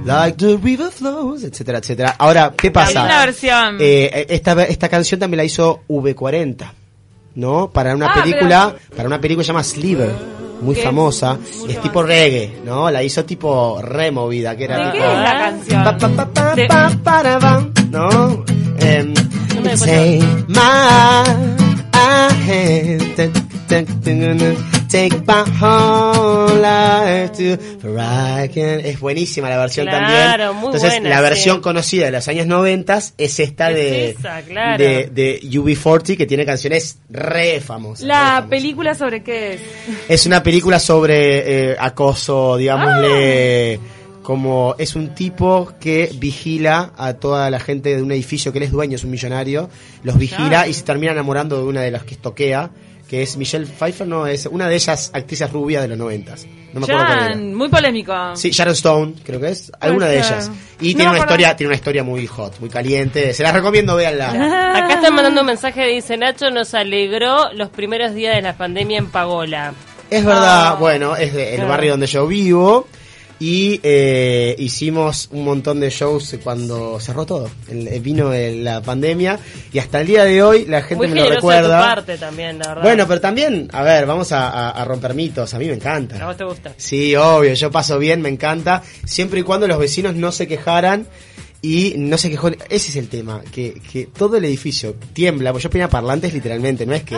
Like the river flows, etcétera, etcétera. Ahora, ¿qué pasa? Hay una versión. Eh, esta, esta canción también la hizo V40, ¿no? Para una Ah, película, para una película que se llama Sliver, muy ¿Qué? famosa, es tipo reggae, ¿no? La hizo tipo removida, que era ¿De tipo qué es la canción? Pa, pa, pa, pa, De- pa, para, bam, ¿no? Em, me doy take my whole life to, for I can- Es buenísima la versión Claro, también. muy Entonces, buena, la versión sí. conocida de los años 90 es esta de, Es esa, claro. de, de UB40 que tiene canciones re famosas. La película sobre qué es. Es una película sobre eh, acoso, digámosle, como es un tipo que vigila a toda la gente de un edificio que él es dueño, es un millonario, los vigila Claro. y se termina enamorando de una de las que estoquea, que es Michelle Pfeiffer, no, es una de ellas actrices rubias de los noventas. No me acuerdo cuál era. Muy polémico. Sí, Sharon Stone, creo que es. Alguna de ellas. Y No tiene una acuerdo. historia, tiene una historia muy hot, muy caliente. Se la recomiendo, véanla. Acá están mandando un mensaje, dice Nacho, nos alegró los primeros días de la pandemia en Pagola. Es verdad, bueno, es de- el Claro. barrio donde yo vivo. Y eh, hicimos un montón de shows cuando cerró todo. El- eh, vino el- la pandemia. Y hasta el día de hoy la gente Muy me lo generoso de tu recuerda. parte también, la verdad. Bueno, pero también, a ver, vamos a, a- a romper mitos. A mí me encanta. ¿A vos te gusta? Sí, obvio, yo paso bien, me encanta, siempre y cuando los vecinos no se quejaran y no se quejó. Ese es el tema, que, que todo el edificio tiembla, pues yo ponía parlantes literalmente, no es que...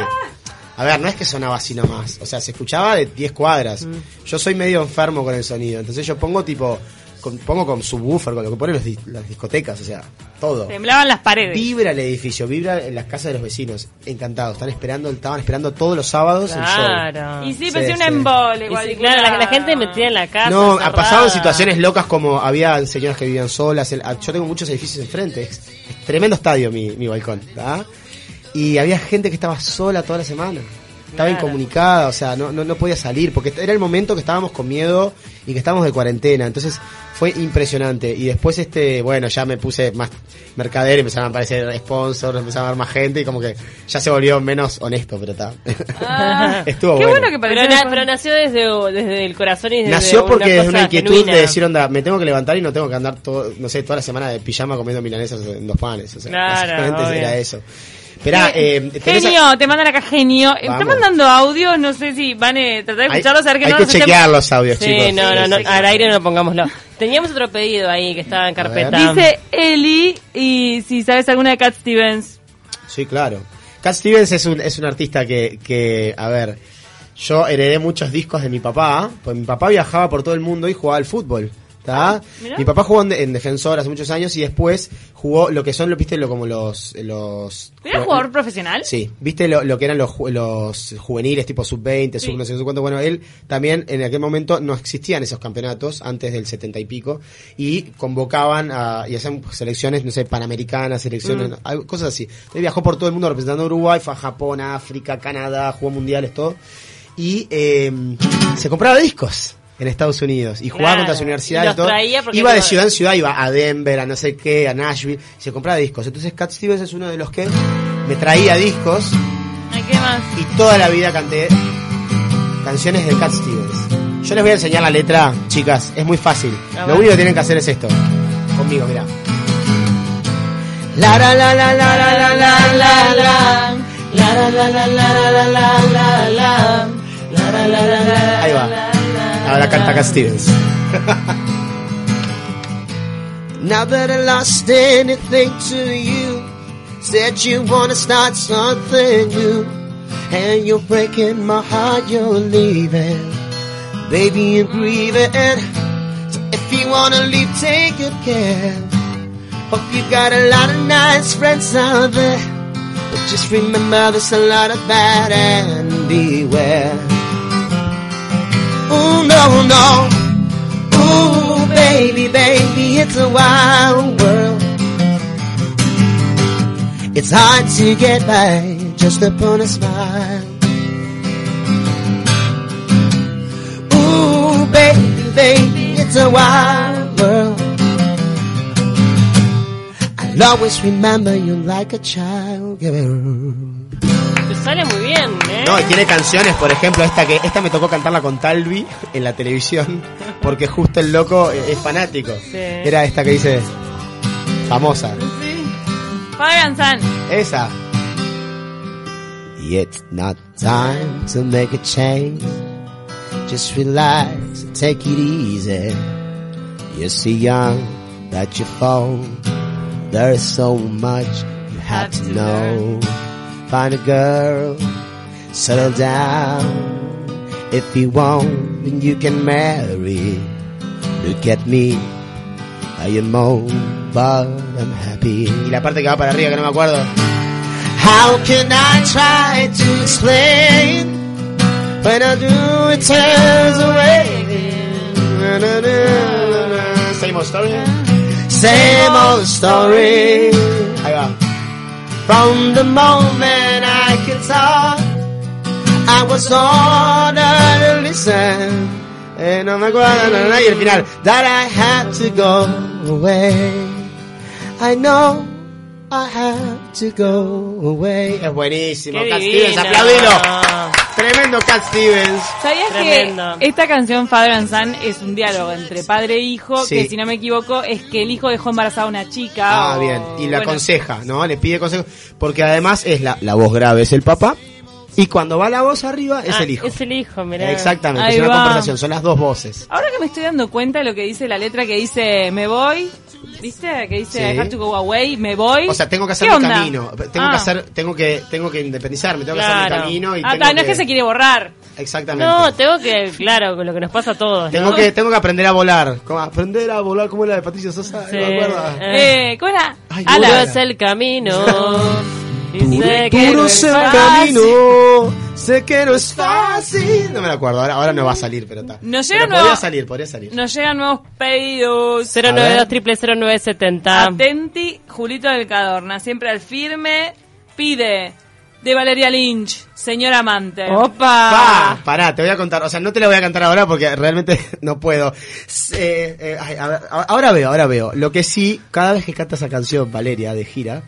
A ver, no es que sonaba así nomás, o sea, se escuchaba de 10 cuadras. Yo soy medio enfermo con el sonido, entonces yo pongo tipo, con- pongo con subwoofer, con lo que ponen los di- las discotecas, o sea, todo. Temblaban las paredes. Vibra el edificio, vibra en las casas de los vecinos. Encantados, están esperando, estaban esperando todos los sábados el show. Claro. Y sí, Sí, pensé un sí. embole. Y igual, sí, claro, la, la gente metida en la casa. No, ha pasado en situaciones locas como había señoras que vivían solas. el- ah, yo tengo muchos edificios enfrente. Es, es tremendo estadio mi, mi balcón. ¿tá? Y había gente que estaba sola toda la semana. Estaba Claro. incomunicada, o sea, no, no, no podía salir, porque era el momento que estábamos con miedo y que estábamos de cuarentena. Entonces fue impresionante. Y después, este bueno, ya me puse más mercader, empezaron a aparecer sponsors, empezaron a ver más gente y como que ya se volvió menos honesto, pero está. Ah, Estuvo qué bueno. bueno que Pero, na- pero nació desde, desde el corazón y desde Nació porque una es cosa una inquietud genuina. de decir, onda, me tengo que levantar y no tengo que andar todo, no sé, toda la semana de pijama comiendo milanesas en dos panes. O sea, Claro, básicamente obvio. era eso. Esperá, eh, a- Genio, te mandan acá genio. Está Vamos. mandando audios, no sé si van a tratar de Hay- escucharlos, a ver que hay no que nos estemos- chequear los audios, Sí, chicos. no, no, no, sí. al aire no pongámoslo. Teníamos otro pedido ahí que estaba en carpeta. Dice Eli, y si sabes alguna de Cat Stevens. Sí, claro. Cat Stevens es un, es un artista que, que, a ver, yo heredé muchos discos de mi papá, pues mi papá viajaba por todo el mundo y jugaba al fútbol. ¿Tá? mirá. mi papá jugó en, en defensor hace muchos años y después jugó lo que son, lo viste, lo, como los... los ¿Era jugador profesional? Sí, viste lo, lo que eran los, los juveniles tipo sub-20, Sí. sub no sé cuánto. Bueno, él también en aquel momento no existían esos campeonatos antes del 70 y pico y convocaban a, y hacían selecciones, no sé, panamericanas, selecciones, Mm. cosas así. Él viajó por todo el mundo representando a Uruguay, fue a Japón, a África, Canadá, jugó mundiales, todo. Y eh, se compraba discos en Estados Unidos y jugaba Claro. contra su universidad Y y, todo. Iba de ciudad en ciudad, iba a Denver, a no sé qué, a Nashville, se compraba discos. Entonces Cat Stevens es uno de los que me traía discos Ay, ¿Qué más? y toda la vida canté canciones de Cat Stevens. Yo les voy a enseñar la letra, chicas, es muy fácil. Lo único que tienen que hacer es esto. Conmigo, mira. La la la la la la la la la la La la la la la la la la la la La la la la la Ahí va. Ahora canta Cat. Now that I lost anything to you, said you wanna start something new, and you're breaking my heart, you're leaving, baby, you're grieving. So if you wanna leave, take good care. Hope you got a lot of nice friends out there, but just remember there's a lot of bad and beware. Oh no, no. Ooh, baby, baby, it's a wild world. It's hard to get by just upon a smile. Ooh, baby, baby, it's a wild world. I'll always remember you like a child girl. Sale muy bien, ¿eh? No, y tiene canciones, por ejemplo, esta que esta me tocó cantarla con Talvi en la televisión, porque justo el loco es fanático. Era esta que dice famosa. Fabian San. Esa. It's not time to make a change. Just relax and take it easy. You're so young that you fall. There's so much you have to know. Find a girl, settle down. If you want, then you can marry. Look at me, I am old, but I'm happy. Y la parte que va para arriba, que no me acuerdo. How can I try to explain when I do it turns away? Na, na, na, na, old story. Same old story. From the moment I could talk, I was ordered to listen. No, y el final. That I had to go away. I know I have to go away. Es buenísimo. Qué Cat divino. Stevens, aplaudilo. Tremendo Cat Stevens. ¿Sabías Tremendo. que esta canción Father and Son es un diálogo entre padre e hijo? Sí. Que si no me equivoco es que el hijo dejó embarazada a una chica. Ah, o- bien. Y la bueno, aconseja, ¿no? Le pide consejo. Porque además es la, la voz grave, es el papá. Y cuando va la voz arriba, es Ah, el hijo. Es el hijo, mirá. Exactamente, Ahí es una va. conversación, son las dos voces. Ahora que me estoy dando cuenta de lo que dice la letra que dice me voy, ¿viste? Que dice Sí. I have to go away, me voy. O sea, tengo que hacer ¿Qué mi onda? camino. Tengo Ah. que hacer, tengo que, tengo que independizarme, tengo que hacer mi camino y Ah, tengo no es que se quiere borrar. Exactamente. No, tengo que, claro, con lo que nos pasa a todos. Tengo ¿no? que, tengo que aprender a volar. Como aprender a volar como la de Patricia Sosa, Sí. ¿no me acuerdo? Eh, ¿Cómo era? Ay, Ala. Duro es el camino. y sé que Duro no es es el fácil. camino, sé que no es fácil. No me lo acuerdo, ahora, ahora no va a salir, pero está. Nos Pero llega podría salir, podría salir. Nos llegan nuevos pedidos. 092 0970 Atenti, Julito del Cadorna, siempre al firme, pide de Valeria Lynch, señor amante. ¡Opa! Pa, pará, te voy a contar. O sea, no te la voy a cantar ahora porque realmente no puedo. Eh, eh, ay, a ver, a- ahora veo, ahora veo. Lo que sí, cada vez que canta esa canción, Valeria, de gira,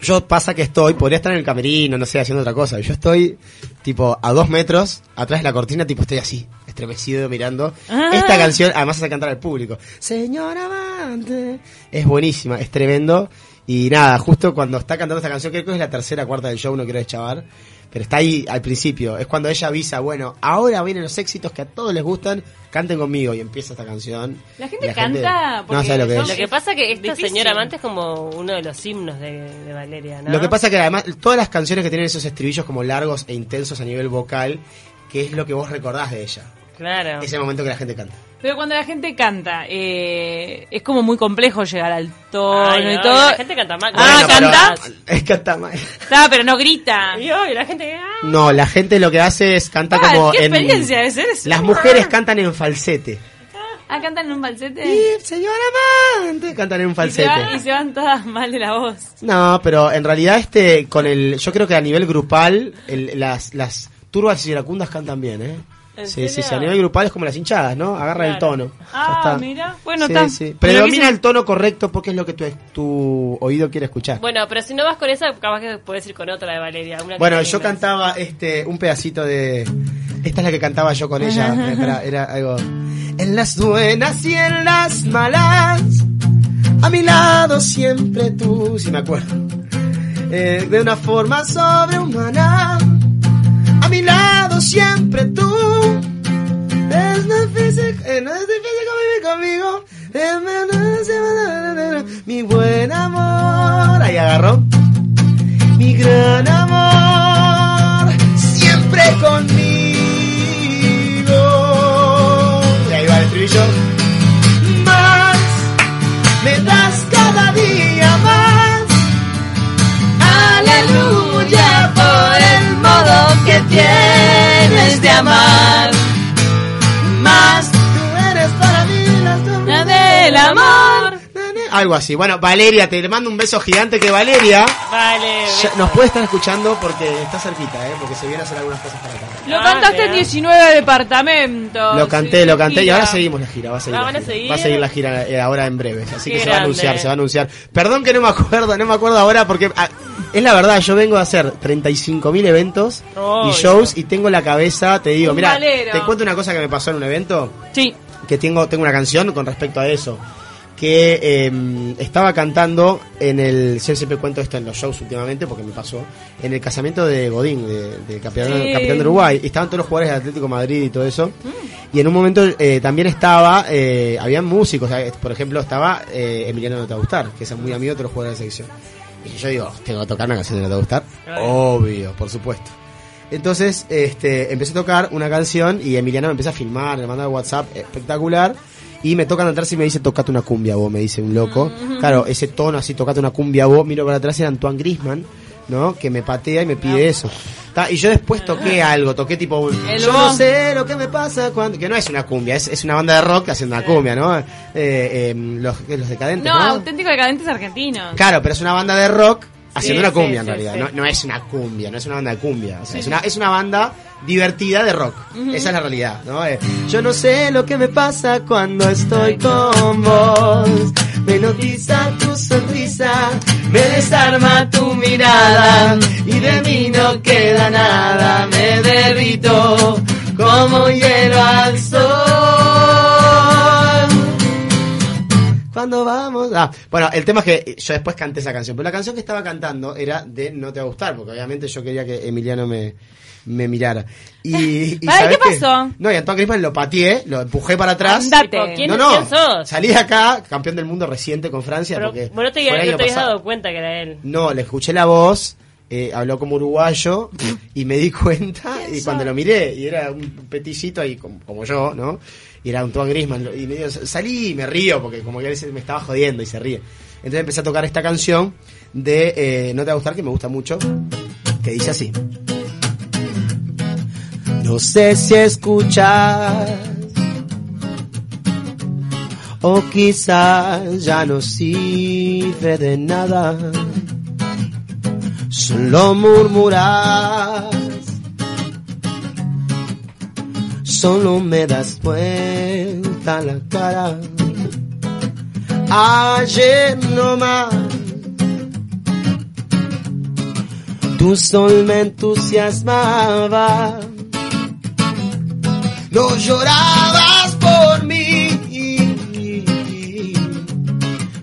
yo pasa que estoy, podría estar en el camerino, no sé, haciendo otra cosa. Yo estoy, tipo, a dos metros, atrás de la cortina, tipo, estoy así, estremecido, mirando. Ah. Esta canción, además hace cantar al público. Señor amante. Es buenísima, es tremendo. Y nada, justo cuando está cantando esta canción, creo que es la tercera cuarta del show, no quiero deschavar. Pero está ahí al principio. Es cuando ella avisa, bueno, ahora vienen los éxitos que a todos les gustan, canten conmigo. Y empieza esta canción. La gente canta No porque sabe lo que es. Lo que pasa que esta Difícil. señora amante es como uno de los himnos de, de Valeria, ¿no? Lo que pasa que además todas las canciones que tienen esos estribillos como largos e intensos a nivel vocal, que es lo que vos recordás de ella. Claro. Ese momento que la gente canta. Pero cuando la gente canta, eh, es como muy complejo llegar al tono Ay, y no, todo. La gente canta mal. Ah, Bueno, pero- ¿canta? Es canta mal. Está, pero no grita. Y hoy la gente... ah, No, la gente lo que hace es canta Ah, como qué en experiencia ser eso. Las mujeres cantan en falsete. Ah, cantan en un falsete. Y señora amante, cantan en un Y se, falsete. van, y se van todas mal de la voz. No, pero en realidad este con el yo creo que a nivel grupal el- las las turbas y iracundas cantan bien, ¿eh? ¿En Sí, sí, sí, a nivel grupal es como las hinchadas, ¿no? Agarra el tono. Ah, está. mira. Bueno, Sí, Predomina el tono correcto porque es lo que tu, tu oído quiere escuchar. Bueno, pero si no vas con esa, capaz que puedes ir con otra de Valeria. una Bueno, yo cantaba este un pedacito de esta es la que cantaba yo con ella, era, era algo en las buenas y en las malas a mi lado siempre tú, si me acuerdo. Eh, de una forma sobrehumana a mi lado siempre tú. Es eh, no es difícil convivir conmigo. Mi buen amor. Ahí agarró. Mi gran amor. Siempre conmigo. Y ahí va el estribillo. Más. Me das cada día más. Aleluya por el modo que tienes de amar. Amor. Algo así. Bueno, Valeria, te mando un beso gigante que Valeria Vale. ya nos puede estar escuchando porque está cerquita, ¿eh? porque se viene a hacer algunas cosas para acá. Lo Ah, cantaste en mira. 19 departamentos. Lo canté, Sí, lo canté y ahora seguimos la gira. Va a seguir, Ah, la ¿van a gira. seguir? Va a seguir la gira eh, ahora en breve. Así Qué que se va a grande. anunciar, se va a anunciar. Perdón que no me acuerdo, no me acuerdo ahora porque ah, es la verdad, yo vengo a hacer 35.000 eventos Obvio. y shows y tengo la cabeza, te digo, Un mira, valero. te cuento una cosa que me pasó en un evento. Sí. Que tengo, tengo una canción con respecto a eso. Que eh, estaba cantando en el. Siempre cuento esto en los shows últimamente porque me pasó. En el casamiento de Godín, de, de capitán, Sí. capitán de Uruguay. Y estaban todos los jugadores del Atlético de Madrid y todo eso. Y en un momento eh, también estaba. Eh, habían músicos. Por ejemplo, estaba eh, Emiliano a Gustar, que es muy amigo de todos los jugadores de la selección. Y yo digo, tengo que tocar una canción de No Te Gustar. Obvio, por supuesto. Entonces, este, empecé a tocar una canción y Emiliano me empieza a filmar, me manda WhatsApp espectacular. Y me tocan atrás y me dice, tocate una cumbia vos, me dice un loco. Claro, ese tono así, tocate una cumbia vos. Miro para atrás, era Antoine Grisman, ¿no? Que me patea y me pide eso. Ta, y yo después toqué algo, toqué tipo, yo no sé lo que me pasa cuando, que no es una cumbia, es, es una banda de rock haciendo una cumbia, ¿no? Eh, eh, los, los decadentes, No, ¿no? auténtico decadentes argentinos. Claro, pero es una banda de rock haciendo Sí, una cumbia sí, en realidad. sí. No, no es una cumbia, no es una banda de cumbia. O sea, es, una, es una banda divertida de rock. Esa es la realidad, ¿no? Eh, yo no sé lo que me pasa cuando estoy con vos. Me hipnotiza tu sonrisa, me desarma tu mirada y de mí no queda nada. Me derrito como hielo al sol. Cuando vamos. Ah, bueno, el tema es que yo después canté esa canción, pero la canción que estaba cantando era de No te va a gustar, porque obviamente yo quería que Emiliano me, me mirara. Y, y Ay, ¿sabés ¿qué pasó? No, y Antoine Griezmann lo pateé, lo empujé para atrás. Andate. ¿Quién- no, no, quién sos? salí de acá, campeón del mundo reciente con Francia. Pero, porque bueno, no te, no te habías pasado. dado cuenta que era él. No, le escuché la voz, eh, habló como uruguayo y me di cuenta y cuando lo miré y era un peticito ahí como, como yo, ¿no? Y era Antoine Griezmann lo- y me salí y me río porque como que me estaba jodiendo y se ríe. Entonces empecé a tocar esta canción de eh, No te va a gustar que me gusta mucho, que dice así. No sé si escuchar o quizás ya no sirve de nada. Solo murmuras, solo me das vuelta la cara. Ayer no más, tu sol me entusiasmaba. No llorabas por mí,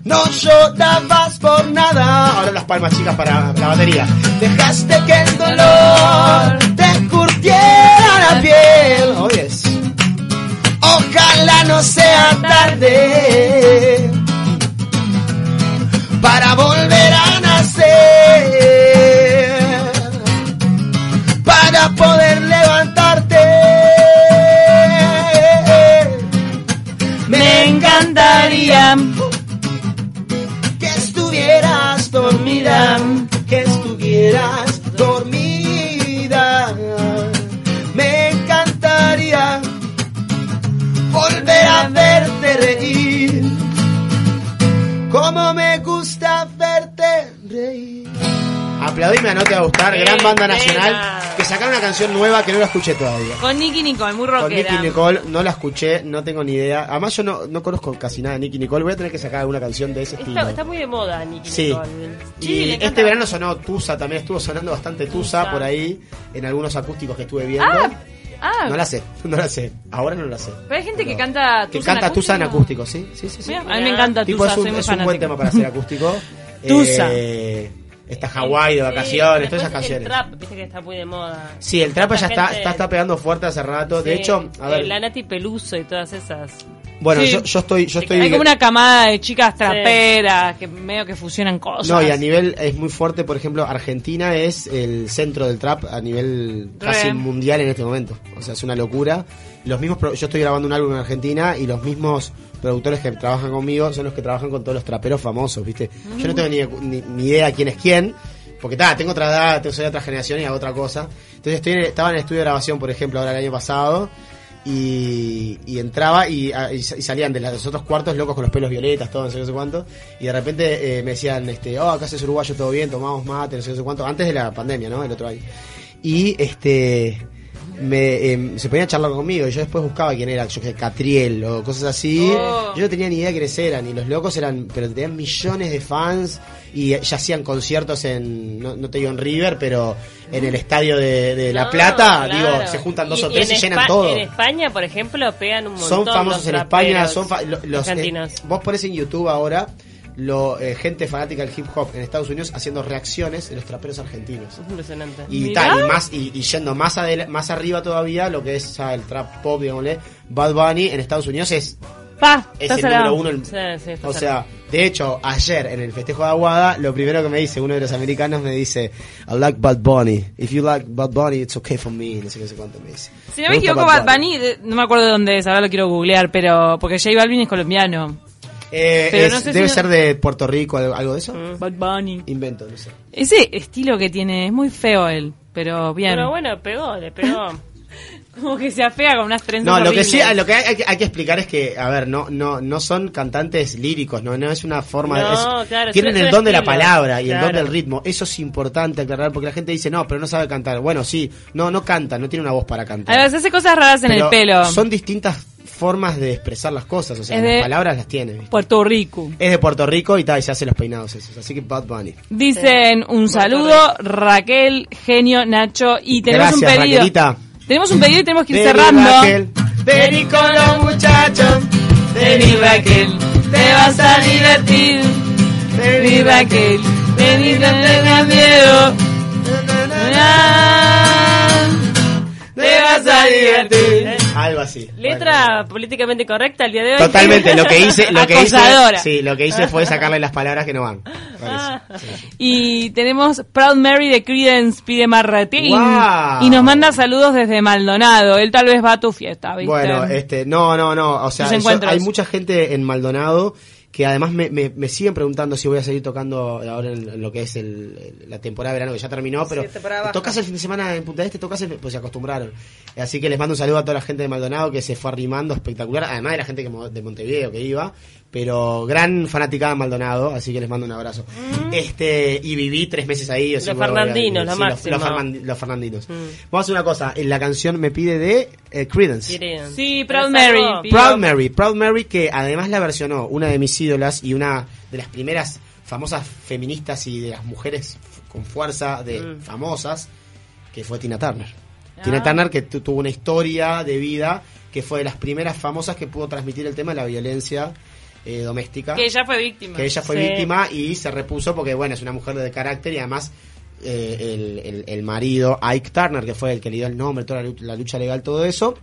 no llorabas por nada. Ahora las palmas chicas para la batería. Dejaste que el dolor te curtiera la piel. Yes. Ojalá no sea tarde para volver a nacer, para poder levantarte. Me encantaría que estuvieras dormida, que estuvieras verte reír, como me gusta verte reír. Aplaudime, no te va a gustar, gran banda nacional, que sacaron una canción nueva que no la escuché todavía. Con Nicky Nicole, muy Con rockera. Nicky Nicole, no la escuché, no tengo ni idea. Además, yo no, no conozco casi nada de Nicky Nicole. Voy a tener que sacar alguna canción de ese estilo. Está, muy de moda, Nicky Sí. Nicole. Y Sí, encanta. este verano sonó Tusa también, estuvo sonando bastante Tusa por ahí, en algunos acústicos que estuve viendo. Ah, ah. No la sé, no la sé. Ahora no la sé. Pero hay gente que canta Que Tusa en canta Tusa en acústico. sí, sí, sí. sí. Mira, a mí me encanta Tipo, Tusa, es un, soy muy es un buen tema para hacer acústico. Tusa. Eh, está Hawái de vacaciones, todas esas canciones. El trap, viste que está muy de moda. Sí, el trap ya está, está, está pegando fuerte hace rato. De Sí, hecho, a eh, ver, la Nati Peluso y todas esas. bueno, Sí. yo, yo estoy, yo estoy Hay como una camada de chicas traperas que medio que fusionan cosas. No, y a nivel es muy fuerte, por ejemplo, Argentina es el centro del trap a nivel casi mundial en este momento. O sea, es una locura. Los mismos yo estoy grabando un álbum en Argentina y los mismos productores que trabajan conmigo son los que trabajan con todos los traperos famosos, ¿viste? Yo no tengo ni, ni- ni idea quién es quién, porque ta, tengo otra edad, soy de otra generación y hago otra cosa. Entonces estaba en el estudio de grabación, por ejemplo, ahora el año pasado y, entraba y salían de los otros cuartos locos con los pelos violetas, todo, no sé, no sé cuánto. Y de repente eh, me decían, este, oh, acá es uruguayo, todo bien, tomamos mate, no sé, no sé cuánto. Antes de la pandemia, ¿no? El otro año. Y este me, em, se ponían a charlar conmigo y yo después buscaba quién era, yo que Catriel o cosas así. Oh. Yo no tenía ni idea quiénes eran y los locos eran, pero tenían millones de fans y ya hacían conciertos en, no, no te digo en River, pero en el estadio de, de La No, Plata, claro. digo, se juntan dos Y- o tres y, en llenan Espa- todo. En España, por ejemplo, pegan un montón. Son famosos los en España, son fa- lo- los, eh, vos pones en YouTube ahora lo, eh, gente fanática del hip hop en Estados Unidos haciendo reacciones de los traperos argentinos. Es impresionante. Y Mirá. tal, y más, y, y yendo más adel- más arriba todavía, lo que es ya el trap pop, digámosle, Bad Bunny en Estados Unidos es, Pa, es el número uno. Sí, sí, o sea, de hecho, ayer en el festejo de Aguada, lo primero que me dice uno de los americanos me dice, I like Bad Bunny. If you like Bad Bunny, it's okay for me. No sé qué sé cuánto me dice. Si no me gusta equivoco, Bad Bunny, no me acuerdo de dónde es, ahora lo quiero googlear, pero porque J Balvin es colombiano. Eh, Pero es- no sé si debe no- ser de Puerto Rico, algo, algo de eso. Bad Bunny. Invento, no sé. Ese estilo que tiene es muy feo él, pero bien. Pero bueno, pegó, le pegó. Como que se afea con unas trenzas No, lo que sí, lo que hay, hay que- hay que explicar es que, a ver, no, no, no son cantantes líricos, no, no es una forma, No, es- claro, tienen es un el don de la estilo, palabra y el don del ritmo. Eso es importante aclarar porque la gente dice no, pero no sabe cantar. Bueno, sí, no, no canta, no tiene una voz para cantar. Además, hace cosas raras en Pero el pelo. Son distintas formas de expresar las cosas, o sea, las palabras las tiene. ¿viste? Puerto Rico. Es de Puerto Rico y tal, y se hace los peinados esos. Así que Bad Bunny. Dicen un saludo, Raquel, Genio, Nacho, y tenemos Gracias, un pedido. Raquelita. Tenemos un pedido y tenemos que ir Vení, cerrando. Raquel, vení con los muchachos. Vení Raquel, te vas a divertir. Vení Raquel, vení no tengas miedo. Te vas a divertir. Algo así. Letra políticamente correcta el día de hoy. Totalmente, lo que hice, lo que hice, sí, lo que hice fue sacarle las palabras que no van. Ah. Y tenemos Proud Mary de Creedence pide Marratín. Guau. Y nos manda saludos desde Maldonado. Él tal vez va a tu fiesta, ¿viste? Bueno, este, no, no, no, o sea, yo- hay mucha gente en Maldonado que además me, me, me siguen preguntando si voy a seguir tocando ahora en, lo que es el, la temporada de verano que ya terminó, pero Sí, tocas el fin de semana en Punta del Este, tocas el, pues se acostumbraron. Así que les mando un saludo a toda la gente de Maldonado que se fue arrimando espectacular, además de la gente que de Montevideo que iba, pero gran fanaticada de Maldonado, así que les mando un abrazo. Este, y viví tres meses ahí. Los fernandinos, sí, lo los- máximo. Los, fernan- los fernandinos. Vamos a hacer una cosa, en la canción me pide de eh, Creedence. Sí, Proud ¿Tenés Mary. Proud Mary, Proud Mary que además la versionó una de mis ídolas y una de las primeras famosas feministas y de las mujeres con fuerza de Mm. famosas, que fue Tina Turner. Ah. Tina Turner que tu- tuvo una historia de vida que fue de las primeras famosas que pudo transmitir el tema de la violencia eh, doméstica. Que ella fue víctima. Que ella fue Sí. víctima y se repuso porque, bueno, es una mujer de carácter y además eh, el, el- el marido, Ike Turner, que fue el que le dio el nombre, toda la, la lucha legal, todo eso,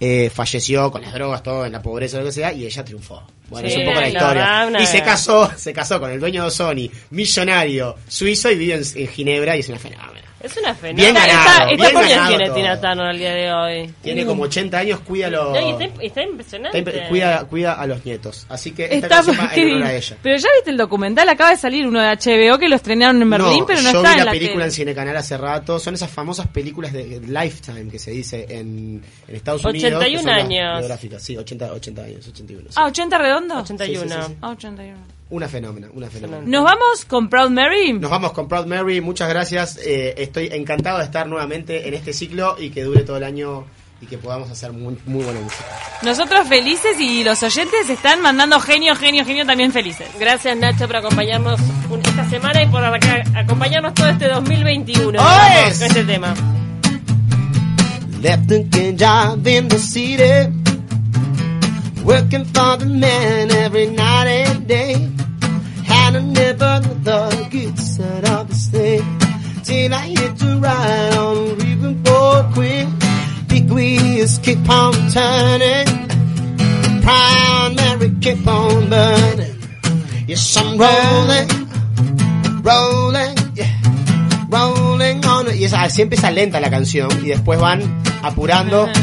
eh, falleció con las drogas, todo en la pobreza, lo que sea, y ella triunfó. Bueno, Sí, es un poco la la historia. Y se casó, se casó con el dueño de Sony, millonario, suizo, y vive en, en Ginebra y es una fenómena. Es una fenómena. Bien ganado, Está, bien está ganado tiene. Tina Turner al día de hoy. Tiene como 80 años, cuida, los- No, y está, está impresionante. está cuida, cuida a los nietos. Así que esta Está en honor a ella. Pero ya viste el documental, acaba de salir uno de HBO que lo estrenaron en Berlín, pero no yo está vi en la la película en Cinecanal hace rato. Son esas famosas películas de Lifetime que se dice en, en Estados 81 Unidos. que son las años. biográficas. Sí, 80, 80 años, 81. sí. Ah, 80 redondo. 81. Sí, sí, sí, sí. Ah, 81. Una fenómena, una fenómena. Nos vamos con Proud Mary. Nos vamos con Proud Mary, muchas gracias. Eh, estoy encantado de estar nuevamente en este ciclo y que dure todo el año y que podamos hacer muy, muy buena música. Nosotros felices y los oyentes están mandando genio, genio, genio también felices. Gracias Nacho por acompañarnos esta semana y por acompañarnos todo este 2021 ¡Oh, Vamos, es! con este tema. Left thinking job in the city, working for the man every night and day. Had a never the good side of the state till I hit the ride on Riverboard Quick. Big wheels keep on turning, proud Mary keep on burning. Yes, I'm rolling, rolling, yeah. Rolling on. Y es- así empieza lenta la canción y después van apurando.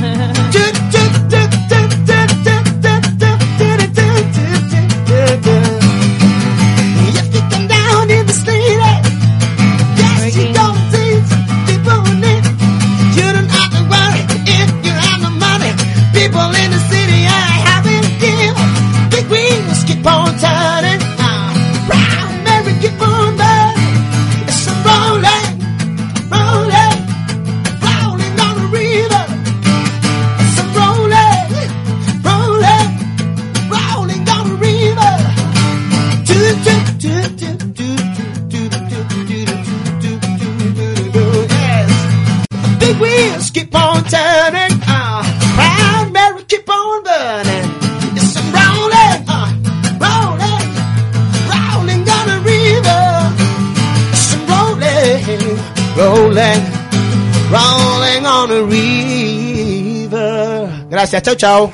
Gracias, chao, chao.